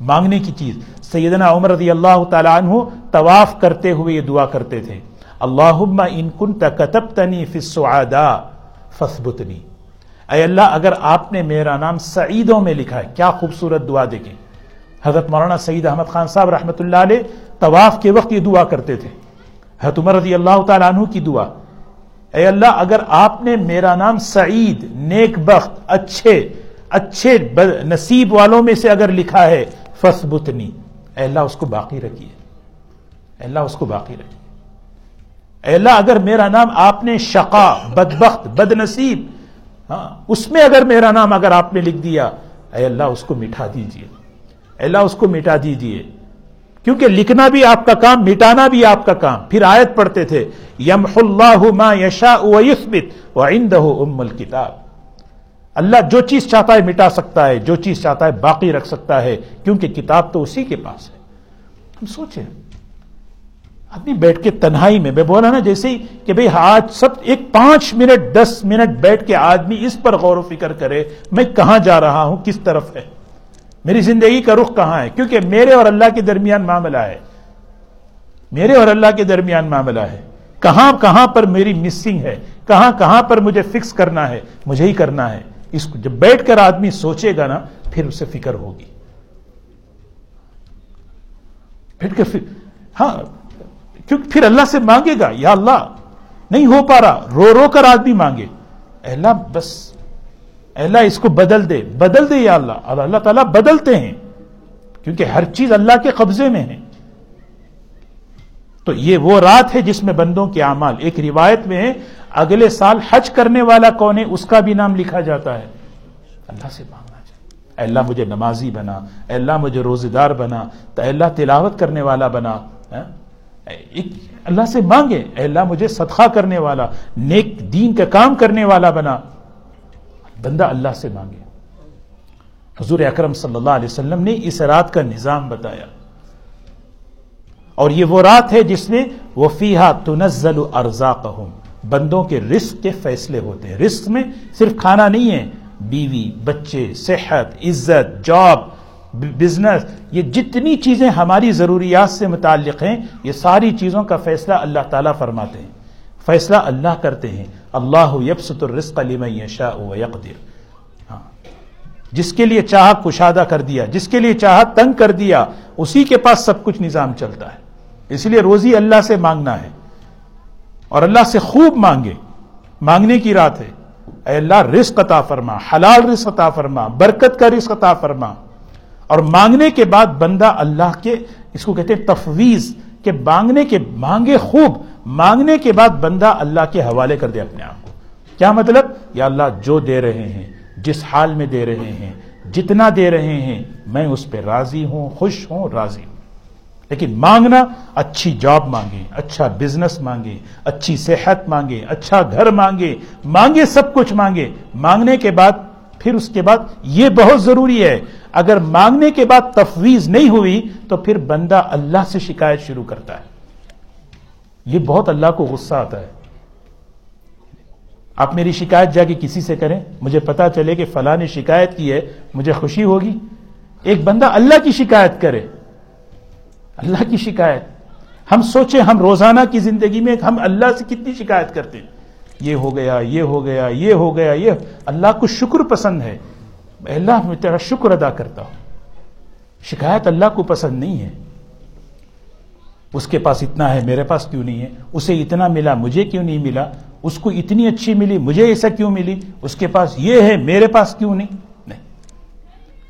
مانگنے کی چیز۔ سیدنا عمر رضی اللہ تعالیٰ عنہ طواف کرتے ہوئے یہ دعا کرتے تھے۔ اللہ ان کن تکتب تنی فسعدا فثبتنی اے اللہ، اگر آپ نے میرا نام سعیدوں میں لکھا ہے، کیا خوبصورت دعا دیکھیں۔ حضرت مولانا سعید احمد خان صاحب رحمۃ اللہ علیہ طواف کے وقت یہ دعا کرتے تھے۔ حضرت عمر رضی اللہ تعالیٰ عنہ کی دعا، اے اللہ، اگر آپ نے میرا نام سعید، نیک بخت، اچھے اچھے نصیب والوں میں سے اگر لکھا ہے فثبتنی اے اللہ، اس کو باقی رکھیے۔ اے اللہ، اس کو باقی رکھیے۔ اے اللہ، اگر میرا نام آپ نے شقا، بدبخت بد نصیب ہاں اس میں اگر میرا نام اگر آپ نے لکھ دیا، اے اللہ، اس کو مٹھا دیجیے۔ اے اللہ، اس کو مٹا دیجیے۔ کیونکہ لکھنا بھی آپ کا کام، مٹانا بھی آپ کا کام۔ پھر آیت پڑھتے تھے یم اللہ ما یشا ویثبت وعندہ ام الکتاب۔ اللہ جو چیز چاہتا ہے مٹا سکتا ہے، جو چیز چاہتا ہے باقی رکھ سکتا ہے، کیونکہ کتاب تو اسی کے پاس ہے۔ ہم سوچیں، آدمی بیٹھ کے تنہائی میں میں بولا نا جیسے ہی کہ بھئی آج سب ایک پانچ منٹ، دس منٹ بیٹھ کے آدمی اس پر غور و فکر کرے، میں کہاں جا رہا ہوں، کس طرف ہے؟ میری زندگی کا رخ کہاں ہے؟ کیونکہ میرے اور اللہ کے درمیان معاملہ ہے۔ میرے اور اللہ کے درمیان معاملہ ہے۔ کہاں کہاں پر میری مسنگ ہے؟ کہاں کہاں پر مجھے فکس کرنا ہے؟ مجھے ہی کرنا ہے۔ اس کو جب بیٹھ کر آدمی سوچے گا نا، پھر اسے فکر ہوگی۔ بیٹھ کر ہاں کیونکہ پھر اللہ سے مانگے گا، یا اللہ، نہیں ہو پا رہا۔ رو رو کر آدمی مانگے۔ اللہ، بس۔ اللہ، اس کو بدل دے بدل دے یا اللہ۔ اور اللہ تعالیٰ بدلتے ہیں، کیونکہ ہر چیز اللہ کے قبضے میں ہے۔ تو یہ وہ رات ہے جس میں بندوں کے اعمال۔ ایک روایت میں ہے، اگلے سال حج کرنے والا کون ہے، اس کا بھی نام لکھا جاتا ہے۔ اللہ سے مانگنا چاہیے۔ اے اللہ، مجھے نمازی بنا۔ اے اللہ، مجھے روزے دار بنا۔ تو اللہ، تلاوت کرنے والا بنا۔ ہاں؟ اللہ سے مانگے۔ اے اللہ، مجھے صدقہ کرنے والا، نیک دین کا کام کرنے والا بنا۔ بندہ اللہ سے مانگے۔ حضور اکرم صلی اللہ علیہ وسلم نے اس رات کا نظام بتایا۔ اور یہ وہ رات ہے جس میں وہ فیحا تنزل ارزا بندوں کے رزق کے فیصلے ہوتے ہیں۔ رزق میں صرف کھانا نہیں ہے، بیوی، بچے، صحت، عزت، جاب بزنس یہ جتنی چیزیں ہماری ضروریات سے متعلق ہیں، یہ ساری چیزوں کا فیصلہ اللہ تعالیٰ فرماتے ہیں۔ فیصلہ اللہ کرتے ہیں۔ اللہ یبسط الرزق لمن یشاء و یقدر۔ ہاں۔ جس کے لیے چاہا کشادہ کر دیا، جس کے لیے چاہا تنگ کر دیا، اسی کے پاس سب کچھ نظام چلتا ہے۔ اس لیے روزی اللہ سے مانگنا ہے۔ اور اللہ سے خوب مانگے۔ مانگنے کی رات ہے۔ اے اللہ، رزق عطا فرما، حلال رزق عطا فرما، برکت کا رزق عطا فرما۔ اور مانگنے کے بعد بندہ اللہ کے، اس کو کہتے ہیں تفویض، کہ مانگنے کے مانگے خوب۔ مانگنے کے بعد بندہ اللہ کے حوالے کر دے اپنے آپ کو۔ کیا مطلب؟ یا اللہ جو دے رہے ہیں، جس حال میں دے رہے ہیں، جتنا دے رہے ہیں، میں اس پہ راضی ہوں، خوش ہوں، راضی ہوں۔ لیکن مانگنا، اچھی جاب مانگے اچھا بزنس مانگے اچھی صحت مانگے اچھا گھر مانگے مانگے سب کچھ مانگے۔ مانگنے کے بعد، پھر اس کے بعد یہ بہت ضروری ہے۔ اگر مانگنے کے بعد تفویض نہیں ہوئی، تو پھر بندہ اللہ سے شکایت شروع کرتا ہے۔ یہ بہت اللہ کو غصہ آتا ہے۔ آپ میری شکایت جا کے کسی سے کریں، مجھے پتا چلے کہ فلاں نے شکایت کی ہے، مجھے خوشی ہوگی۔ ایک بندہ اللہ کی شکایت کرے۔ اللہ کی شکایت۔ ہم سوچیں، ہم روزانہ کی زندگی میں ہم اللہ سے کتنی شکایت کرتے ہیں۔ یہ ہو گیا، یہ ہو گیا، یہ ہو گیا، یہ۔ اللہ کو شکر پسند ہے۔ اللہ میں تیرا شکر ادا کرتا ہوں۔ شکایت اللہ کو پسند نہیں ہے۔ اس کے پاس اتنا ہے، میرے پاس کیوں نہیں ہے؟ اسے اتنا ملا، مجھے کیوں نہیں ملا؟ اس کو اتنی اچھی ملی، مجھے ایسا کیوں ملی؟ اس کے پاس یہ ہے، میرے پاس کیوں نہیں؟ نہیں۔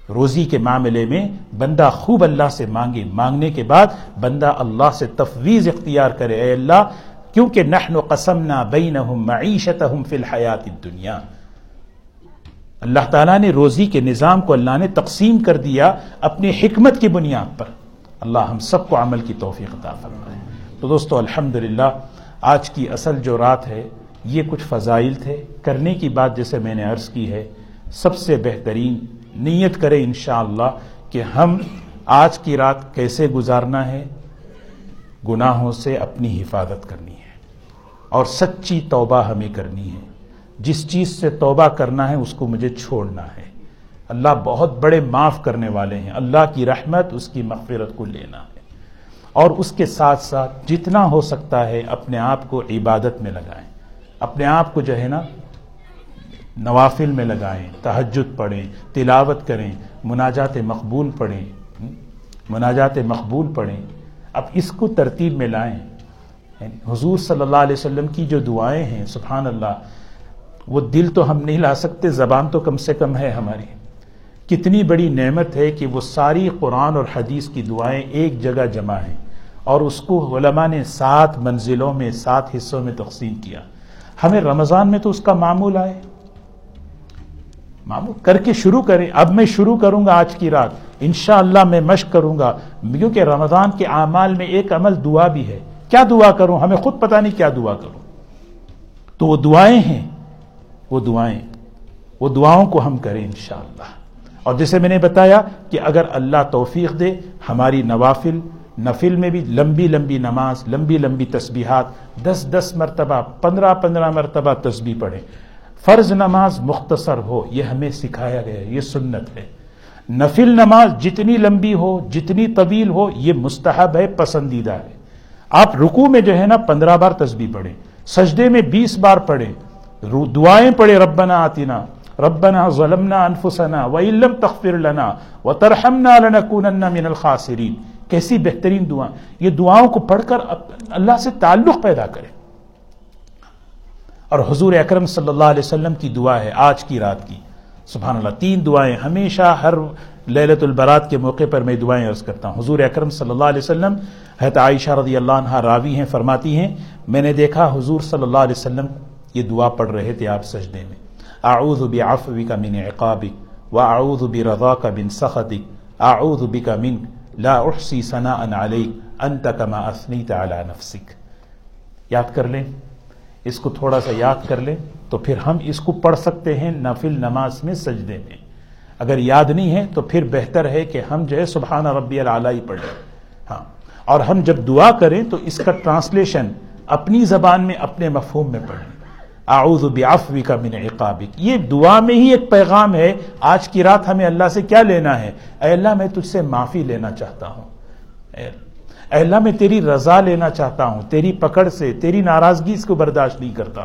روزی کے معاملے میں بندہ خوب اللہ سے مانگے، مانگنے کے بعد بندہ اللہ سے تفویض اختیار کرے، اے اللہ، کیونکہ نحن قسمنا بینہم معیشتہم فی الحیات الدنیا۔ اللہ تعالیٰ نے روزی کے نظام کو اللہ نے تقسیم کر دیا اپنی حکمت کی بنیاد پر۔ اللہ ہم سب کو عمل کی توفیق عطا فرمائے۔ تو دوستو، الحمدللہ، آج کی اصل جو رات ہے، یہ کچھ فضائل تھے۔ کرنے کی بات جیسے میں نے عرض کی ہے، سب سے بہترین نیت کرے انشاءاللہ کہ ہم آج کی رات کیسے گزارنا ہے، گناہوں سے اپنی حفاظت کرنی ہے۔ اور سچی توبہ ہمیں کرنی ہے۔ جس چیز سے توبہ کرنا ہے، اس کو مجھے چھوڑنا ہے۔ اللہ بہت بڑے معاف کرنے والے ہیں۔ اللہ کی رحمت، اس کی مغفرت کو لینا۔ ہے اور اس کے ساتھ ساتھ جتنا ہو سکتا ہے اپنے آپ کو عبادت میں لگائیں۔ اپنے آپ کو جو ہے نا، نوافل میں لگائیں، تہجد پڑھیں، تلاوت کریں، مناجات مقبول پڑھیں۔ مناجات مقبول پڑھیں۔ اب اس کو ترتیب میں لائیں۔ حضور صلی اللہ علیہ وسلم کی جو دعائیں ہیں، سبحان اللہ، وہ دل تو ہم نہیں لا سکتے، زبان تو کم سے کم ہے ہماری۔ کتنی بڑی نعمت ہے کہ وہ ساری قرآن اور حدیث کی دعائیں ایک جگہ جمع ہیں اور اس کو علماء نے سات منزلوں میں، سات حصوں میں تقسیم کیا۔ ہمیں رمضان میں تو اس کا معمول آئے۔ معمول کر کے شروع کریں۔ اب میں شروع کروں گا آج کی رات۔ انشاءاللہ میں مشق کروں گا۔ کیونکہ رمضان کے اعمال میں ایک عمل دعا بھی ہے۔ کیا دعا کروں؟ ہمیں خود پتہ نہیں کیا دعا کروں۔ تو وہ دعائیں ہیں۔ وہ دعائیں۔ وہ دعاؤں کو ہم کریں انشاءاللہ۔ اور جیسے میں نے بتایا کہ اگر اللہ توفیق دے، ہماری نوافل، نفل میں بھی لمبی لمبی نماز، لمبی لمبی تسبیحات، دس دس مرتبہ، پندرہ پندرہ مرتبہ تسبیح پڑھیں۔ فرض نماز مختصر ہو، یہ ہمیں سکھایا گیا یہ سنت ہے۔ نفل نماز جتنی لمبی ہو، جتنی طویل ہو، یہ مستحب ہے، پسندیدہ ہے۔ آپ رکو میں جو ہے نا، پندرہ بار تسبیح پڑھیں۔ سجدے میں بیس بار پڑھیں۔ دعائیں پڑھیں، ربنا آتنا۔ ربنا ظلمنا انفسنا وَإِلَّمْ تَغْفِرْ لَنَا وَتَرْحَمْنَا لَنَكُونَنَّ مِنَ الْخَاسِرِينَ کیسی بہترین دعا۔ یہ دعاؤں کو پڑھ کر اللہ سے تعلق پیدا کریں۔ اور حضور اکرم صلی اللہ علیہ وسلم کی دعا ہے آج کی رات کی۔ سبحان اللہ، تین دعائیں ہمیشہ ہر للت البرات کے موقع پر میں دعائیں عرض کرتا ہوں۔ حضور اکرم صلی اللہ علیہ وسلم حت عائشہ رضی اللہ عنہ راوی ہیں، فرماتی ہیں، میں نے دیکھا حضور صلی اللہ علیہ وسلم یہ دعا پڑھ رہے تھے آپ سجدے میں۔ اعوذ بعفوک من عقابک واعوذ برضاک من سخطک اعوذ بک من لا احصی ثناء علیک انت کما اثنیت علی نفسک یاد کر لیں؟ اس کو تھوڑا سا یاد کر لیں تو پھر ہم اس کو پڑھ سکتے ہیں نفل نماز میں سجدے میں اگر یاد نہیں ہے تو پھر بہتر ہے کہ ہم جو ہے سبحان ربی العلی پڑھیں۔ ہاں۔ اور ہم جب دعا کریں تو اس کا ٹرانسلیشن اپنی زبان میں اپنے مفہوم میں پڑھیں۔ اعوذ بعفوک من عقابک۔ یہ دعا میں ہی ایک پیغام ہے، آج کی رات ہمیں اللہ سے کیا لینا ہے؟ اے اللہ، میں تجھ سے معافی لینا چاہتا ہوں۔ اے اللہ میں تیری رضا لینا چاہتا ہوں، تیری پکڑ سے، تیری ناراضگی اس کو برداشت نہیں کرتا۔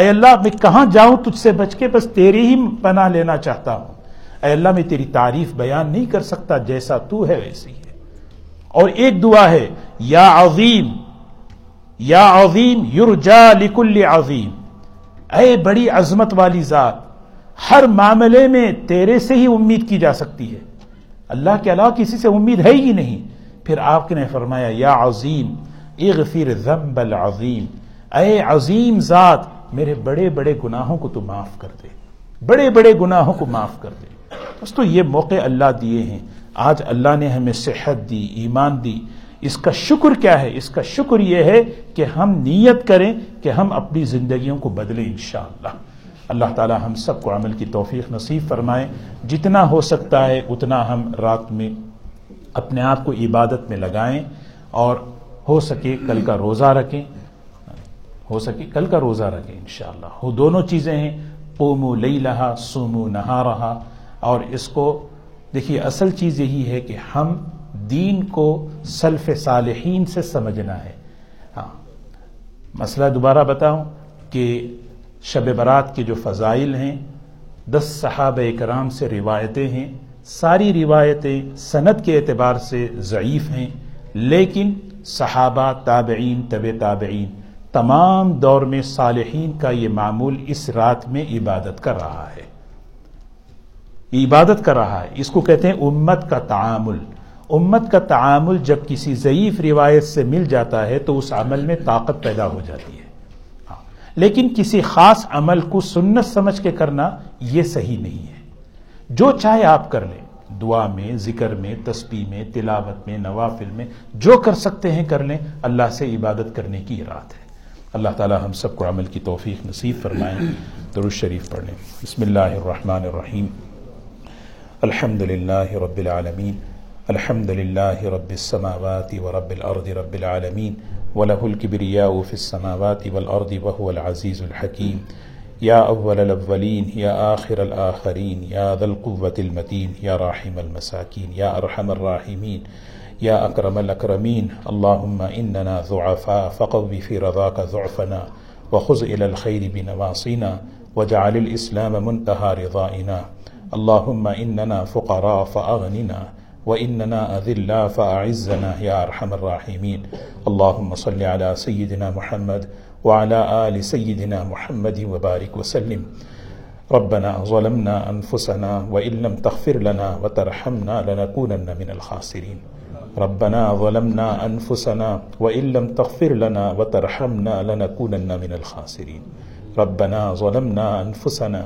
اے اللہ، میں کہاں جاؤں تجھ سے بچ کے؟ بس تیری ہی پناہ لینا چاہتا ہوں۔ اے اللہ، میں تیری تعریف بیان نہیں کر سکتا، جیسا تو ہے ویسی ہے۔ اور ایک دعا ہے، یا عظیم یا عظیم، یرجا لکل عظیم۔ اے بڑی عظمت والی ذات، ہر معاملے میں تیرے سے ہی امید کی جا سکتی ہے۔ اللہ کے علاوہ کسی سے امید ہے ہی نہیں۔ پھر آپ نے فرمایا، یا عظیم، اغفر ذنب العظیم۔ اے عظیم ذات، میرے بڑے بڑے گناہوں کو تو معاف کر دے۔ بڑے بڑے گناہوں کو معاف کر دے۔ بس تو یہ موقع اللہ دیے ہیں۔ آج اللہ نے ہمیں صحت دی، ایمان دی۔ اس کا شکر کیا ہے؟ اس کا شکر یہ ہے کہ ہم نیت کریں کہ ہم اپنی زندگیوں کو بدلیں انشاءاللہ۔ اللہ تعالی ہم سب کو عمل کی توفیق نصیب فرمائے۔ جتنا ہو سکتا ہے، اتنا ہم رات میں اپنے آپ کو عبادت میں لگائیں اور ہو سکے کل کا روزہ رکھیں۔ ہو سکے کل کا روزہ رکھیں انشاءاللہ۔ وہ دونوں چیزیں ہیں۔ قومو لئی لہا سومو نہا رہا اور اس کو، دیکھیے، اصل چیز یہی ہے کہ ہم دین کو سلف صالحین سے سمجھنا ہے۔ ہاں۔ مسئلہ دوبارہ بتاؤں کہ شب برات کے جو فضائل ہیں، دس صحابہ کرام سے روایتیں ہیں۔ ساری روایتیں صنعت کے اعتبار سے ضعیف ہیں، لیکن صحابہ، تابعین، طب تابعین، تمام دور میں صالحین کا یہ معمول اس رات میں عبادت کر رہا ہے۔ عبادت کر رہا ہے۔ اس کو کہتے ہیں امت کا تعامل۔ امت کا تعامل جب کسی ضعیف روایت سے مل جاتا ہے تو اس عمل میں طاقت پیدا ہو جاتی ہے۔ ہاں۔ لیکن کسی خاص عمل کو سنت سمجھ کے کرنا یہ صحیح نہیں ہے۔ جو چاہے آپ کر لیں۔ دعا میں، ذکر میں، تسبیح میں، تلاوت میں، نوافل میں، جو کر سکتے ہیں کر لیں۔ اللہ سے عبادت کرنے کی رات ہے۔ اللہ تعالی ہم سب کو عمل کی توفیق نصیب فرمائیں درود شریف پڑھ لیں بسم اللہ الرحمن الرحیم۔ الحمد للہ رب العالمین۔ الحمد للہ رب السماوات ورب الارض رب العالمین وله الكبرياء في السماوات والارض وهو العزيز الحكيم. يا اول الاولين يا اخر الاخرين يا ذا القوة المتين، يا راحم المساكين، يا ارحم الراحمين، يا أكرم الأكرمين. اللهم إننا ضعفاء، فقض في رضاك ضعفنا، وخذ إلى الخير بنواصينا واجعل الإسلام منتهى رضائنا. اللهم إننا فقراء فأغننا وإننا أذلا فأعزنا يا أرحم الراحمين اللهم صل على سيدنا محمد وعلى آل سيدنا محمد وبارك وسلم. ربنا ظلمنا أنفسنا وإن لم تغفر لنا وترحمنا لنكونن من الخاسرين. ربنا ظلمنا أنفسنا وإن لم تغفر لنا وترحمنا لنكونن من الخاسرين. ربنا ظلمنا أنفسنا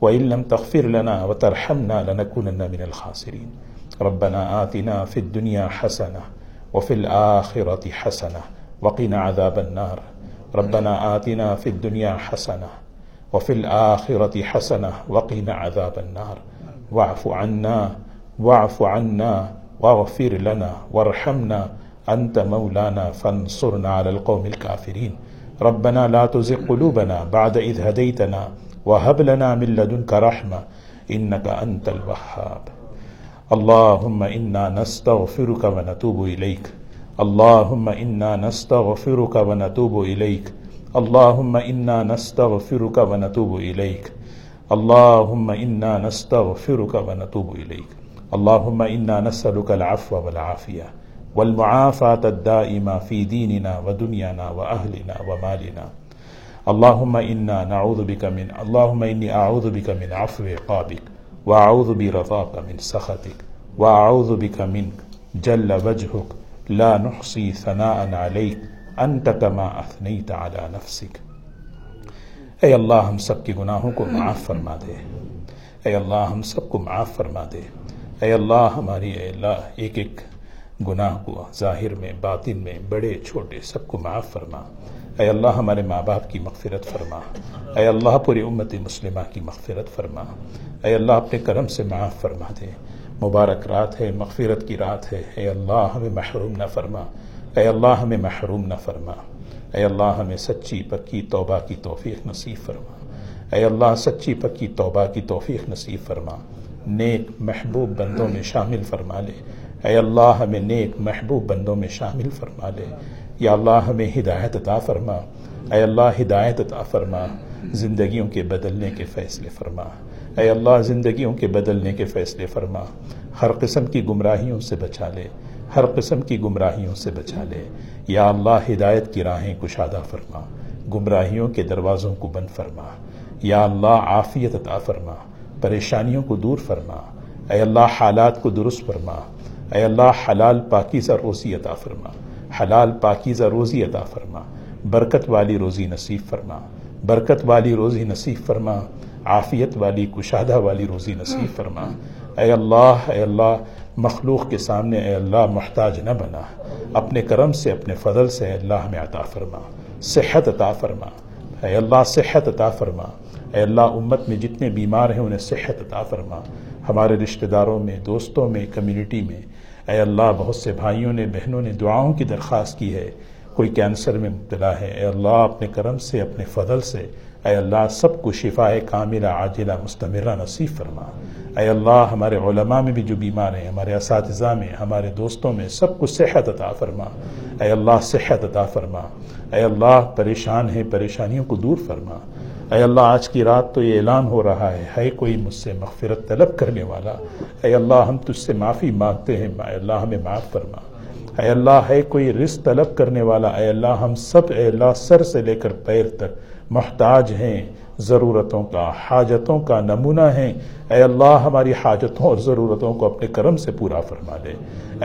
وإن لم تغفر لنا وترحمنا لنكونن من الخاسرين. ربنا آتنا في الدنيا حسنة وفي الآخرة حسنة وقنا عذاب النار. ربنا آتنا في الدنيا حسنة وفي الآخرة حسنة وقنا عذاب النار. واعف عنا واعف عنا واغفر لنا وارحمنا. أنت مولانا فانصرنا على القوم الكافرين. ربنا لا تزغ قلوبنا بعد إذ هديتنا وهب لنا من لدنك رحمة إنك أنت الوهاب. اللهم إنا نستغفرك ونتوب إليك. اللهم إنا نستغفرك ونتوب إليك. اللهم إنا نستغفرك ونتوب إليك. اللهم إنا نستغفرك ونتوب إليك. اللهم إنا نسألك العفو والعافية والمعافاة الدائمة في ديننا ودنيانا وأهلنا ومالنا. اللهم إنا نعوذ بك من اللهم إني أعوذ بك من عفو عقابك وأعوذ برضاك من سخطك وأعوذ بك منك جل وجهك لا نحصي ثناء عليك أنت كما أثنيت على نفسك۔ اے اللہ، ہم سب کے گناہوں کو معاف فرما دے۔ اے اللہ، ہم سب کو معاف فرما دے۔ اے اللہ، ہماری اے اللہ، ایک ایک گناہ کو ظاہر میں، باطن میں، بڑے، چھوٹے، سب کو معاف فرما۔ اے اللہ ہمارے ماں باپ کی مغفرت فرما۔ اے اللہ پوری امت مسلمہ کی مغفرت فرما۔ اے اللہ اپنے کرم سے معاف فرما دے۔ مبارک رات ہے، مغفرت کی رات ہے۔ اے اللہ ہمیں محروم نہ فرما۔ اے اللہ ہمیں محروم نہ فرما۔ اے اللہ ہمیں سچی پکی توبہ کی توفیق نصیب فرما۔ اے اللہ سچی پکی توبہ کی توفیق نصیب فرما۔ نیک محبوب بندوں میں شامل فرما لے۔ اے اللہ ہمیں نیک محبوب بندوں میں شامل فرما لے۔ یا اللہ ہمیں ہدایت عطا فرما۔ اے اللہ، ہدایت عطا فرما۔ زندگیوں کے بدلنے کے فیصلے فرما۔ اے اللہ، زندگیوں کے بدلنے کے فیصلے فرما۔ ہر قسم کی گمراہیوں سے بچا لے۔ ہر قسم کی گمراہیوں سے بچا لے۔ یا اللہ، ہدایت کی راہیں کشادہ فرما۔ گمراہیوں کے دروازوں کو بند فرما۔ یا اللہ، عافیت عطا فرما۔ پریشانیوں کو دور فرما۔ اے اللہ، حالات کو درست فرما۔ اے اللہ، حلال، پاکیزہ روزی عطا فرما۔ حلال پاکیزہ روزی عطا فرما، برکت والی روزی نصیب فرما، برکت والی روزی نصیب فرما، عافیت والی، کشادہ والی روزی نصیب فرما۔ اے اللہ اے اللہ، مخلوق کے سامنے اے اللہ محتاج نہ بنا۔ اپنے کرم سے، اپنے فضل سے اے اللہ ہمیں عطا فرما۔ صحت عطا فرما۔ اے اللہ، صحت عطا فرما۔ اے اللہ، امت میں جتنے بیمار ہیں، انہیں صحت عطا فرما۔ ہمارے رشتہ داروں میں، دوستوں میں، کمیونٹی میں اے اللہ، بہت سے بھائیوں نے، بہنوں نے دعاؤں کی درخواست کی ہے۔ کوئی کینسر میں مبتلا ہے۔ اے اللہ، اپنے کرم سے، اپنے فضل سے۔ اے اللہ، سب کو شفا کاملہ، عاجلہ، مستمرہ نصیب فرما۔ اے اللہ، ہمارے علماء میں بھی جو بیمار ہیں، ہمارے اساتذہ میں، ہمارے دوستوں میں، سب کو صحت عطا فرما۔ اے اللہ، صحت عطا فرما۔ اے اللہ، پریشان ہیں، پریشانیوں کو دور فرما۔ اے اللہ، آج کی رات تو یہ اعلان ہو رہا ہے ہے کوئی مجھ سے مغفرت طلب کرنے والا؟ اے اللہ، ہم تجھ سے معافی مانگتے ہیں، اے اللہ، ہمیں معاف فرما۔ اے اللہ، ہے کوئی رزق طلب کرنے والا؟ اے اللہ، ہم سب، اے اللہ، سر سے لے کر پیر تک محتاج ہیں، ضرورتوں کا، حاجتوں کا نمونہ ہیں۔ اے اللہ، ہماری حاجتوں اور ضرورتوں کو اپنے کرم سے پورا فرما لے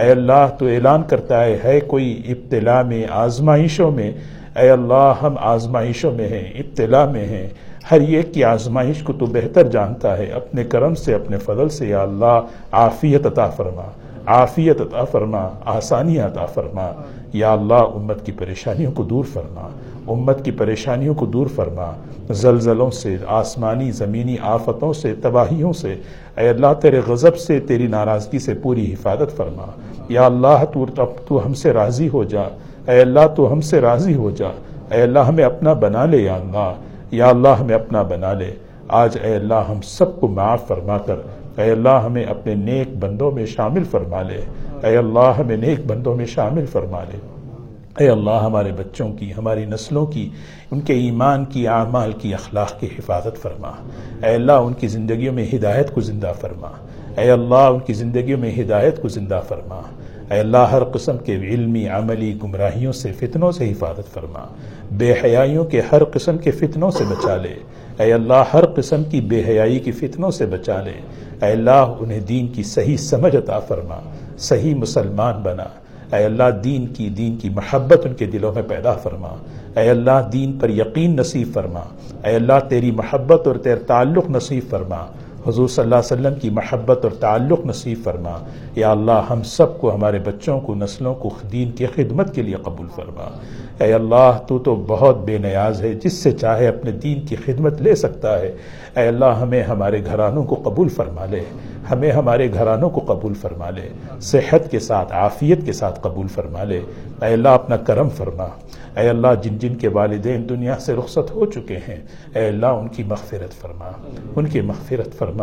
اے اللہ، تو اعلان کرتا ہے ہے کوئی ابتلا میں، آزمائشوں میں اے اللہ، ہم آزمائشوں میں ہیں ابتلا میں ہیں۔ ہر ایک کی آزمائش کو تو بہتر جانتا ہے۔ اپنے کرم سے، اپنے فضل سے، یا اللہ، عافیت عطا فرما۔ عافیت عطا فرما، آسانی عطا فرما۔ یا اللہ، امت کی پریشانیوں کو دور فرما۔ امت کی پریشانیوں کو دور فرما۔ زلزلوں سے، آسمانی زمینی آفتوں سے، تباہیوں سے۔ اے اللہ، تیرے غضب سے، تیری ناراضگی سے پوری حفاظت فرما۔ یا اللہ، تو تو ہم سے راضی ہو جا۔ اے اللہ تو ہم سے راضی ہو جا۔ اے اللہ ہمیں اپنا بنا لے یا اللہ۔ یا اللہ ہمیں اپنا بنا لے۔ آج اے اللہ ہم سب کو معاف فرما کر۔ اے اللہ ہمیں اپنے نیک بندوں میں شامل فرما لے۔ اے اللہ ہمیں نیک بندوں میں شامل فرما لے۔ اے اللہ ہمارے بچوں کی، ہماری نسلوں کی، ان کے ایمان کی، اعمال کی، اخلاق کی حفاظت فرما۔ اے اللہ ان کی زندگیوں میں ہدایت کو زندہ فرما۔ اے اللہ ان کی زندگیوں میں ہدایت کو زندہ فرما۔ اے اللہ ہر قسم کے علمی، عملی گمراہیوں سے، فتنوں سے حفاظت فرما۔ بے حیائیوں کے ہر قسم کے فتنوں سے بچا لے۔ اے اللہ ہر قسم کی بے حیائی کی فتنوں سے بچا لے۔ اے اللہ انہیں دین کی صحیح سمجھ عطا فرما۔ صحیح مسلمان بنا۔ اے اللہ دین کی دین کی محبت ان کے دلوں میں پیدا فرما۔ اے اللہ دین پر یقین نصیب فرما۔ اے اللہ تیری محبت اور تیر تعلق نصیب فرما۔ حضور صلی اللہ علیہ وسلم کی محبت اور تعلق نصیب فرما۔ یا اللہ، ہم سب کو، ہمارے بچوں کو، نسلوں کو دین کی خدمت کے لیے قبول فرما۔ اے اللہ، تو تو بہت بے نیاز ہے، جس سے چاہے اپنے دین کی خدمت لے سکتا ہے۔ اے اللہ، ہمیں ہمارے گھرانوں کو قبول فرما لے۔ ہمیں ہمارے گھرانوں کو قبول فرما لے۔ صحت کے ساتھ، عافیت کے ساتھ قبول فرما لے۔ اے اللہ، اپنا کرم فرما۔ اے اللہ، جن جن کے والدین دنیا سے رخصت ہو چکے ہیں، اے اللہ، ان کی مغفرت فرما۔ ان کی مغفرت فرما۔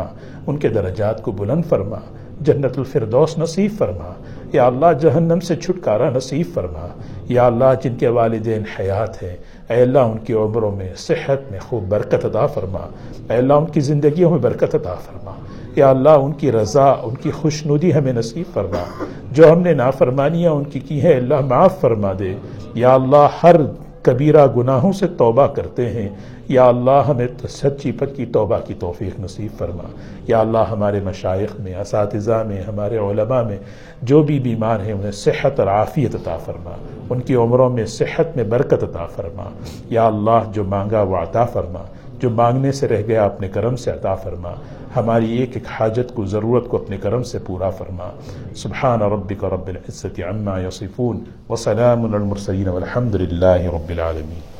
ان کے درجات کو بلند فرما، جنت الفردوس نصیب فرما، یا اللہ جہنم سے چھٹکارا نصیب فرما، یا اللہ جن کے والدین حیات ہیں، اے اللہ ان کی عمروں میں صحت میں خوب برکت عطا فرما، اے اللہ ان کی زندگیوں میں برکت عطا فرما، یا اللہ ان کی رضا، ان کی خوش ندی ہمیں نصیب فرما، جو ہم نے نافرمانیاں ان کی کی ہیں اللہ معاف فرما دے، یا اللہ ہر کبیرہ گناہوں سے توبہ کرتے ہیں۔ یا اللہ، ہمیں سچی پکی توبہ کی توفیق نصیب فرما۔ یا اللہ، ہمارے مشائق میں، اساتذہ میں، ہمارے علماء میں جو بھی بیمار ہیں، انہیں صحت اور عافیت عطا فرما۔ ان کی عمروں میں صحت میں برکت عطا فرما۔ یا اللہ، جو مانگا وہ عطا فرما۔ جو مانگنے سے رہ گیا اپنے کرم سے عطا فرما۔ ہماری ایک ایک حاجت کو، ضرورت کو اپنے کرم سے پورا فرما۔ سبحان ربک رب العزت عما یصفون وسلام المرسلین والحمد للہ رب العالمین۔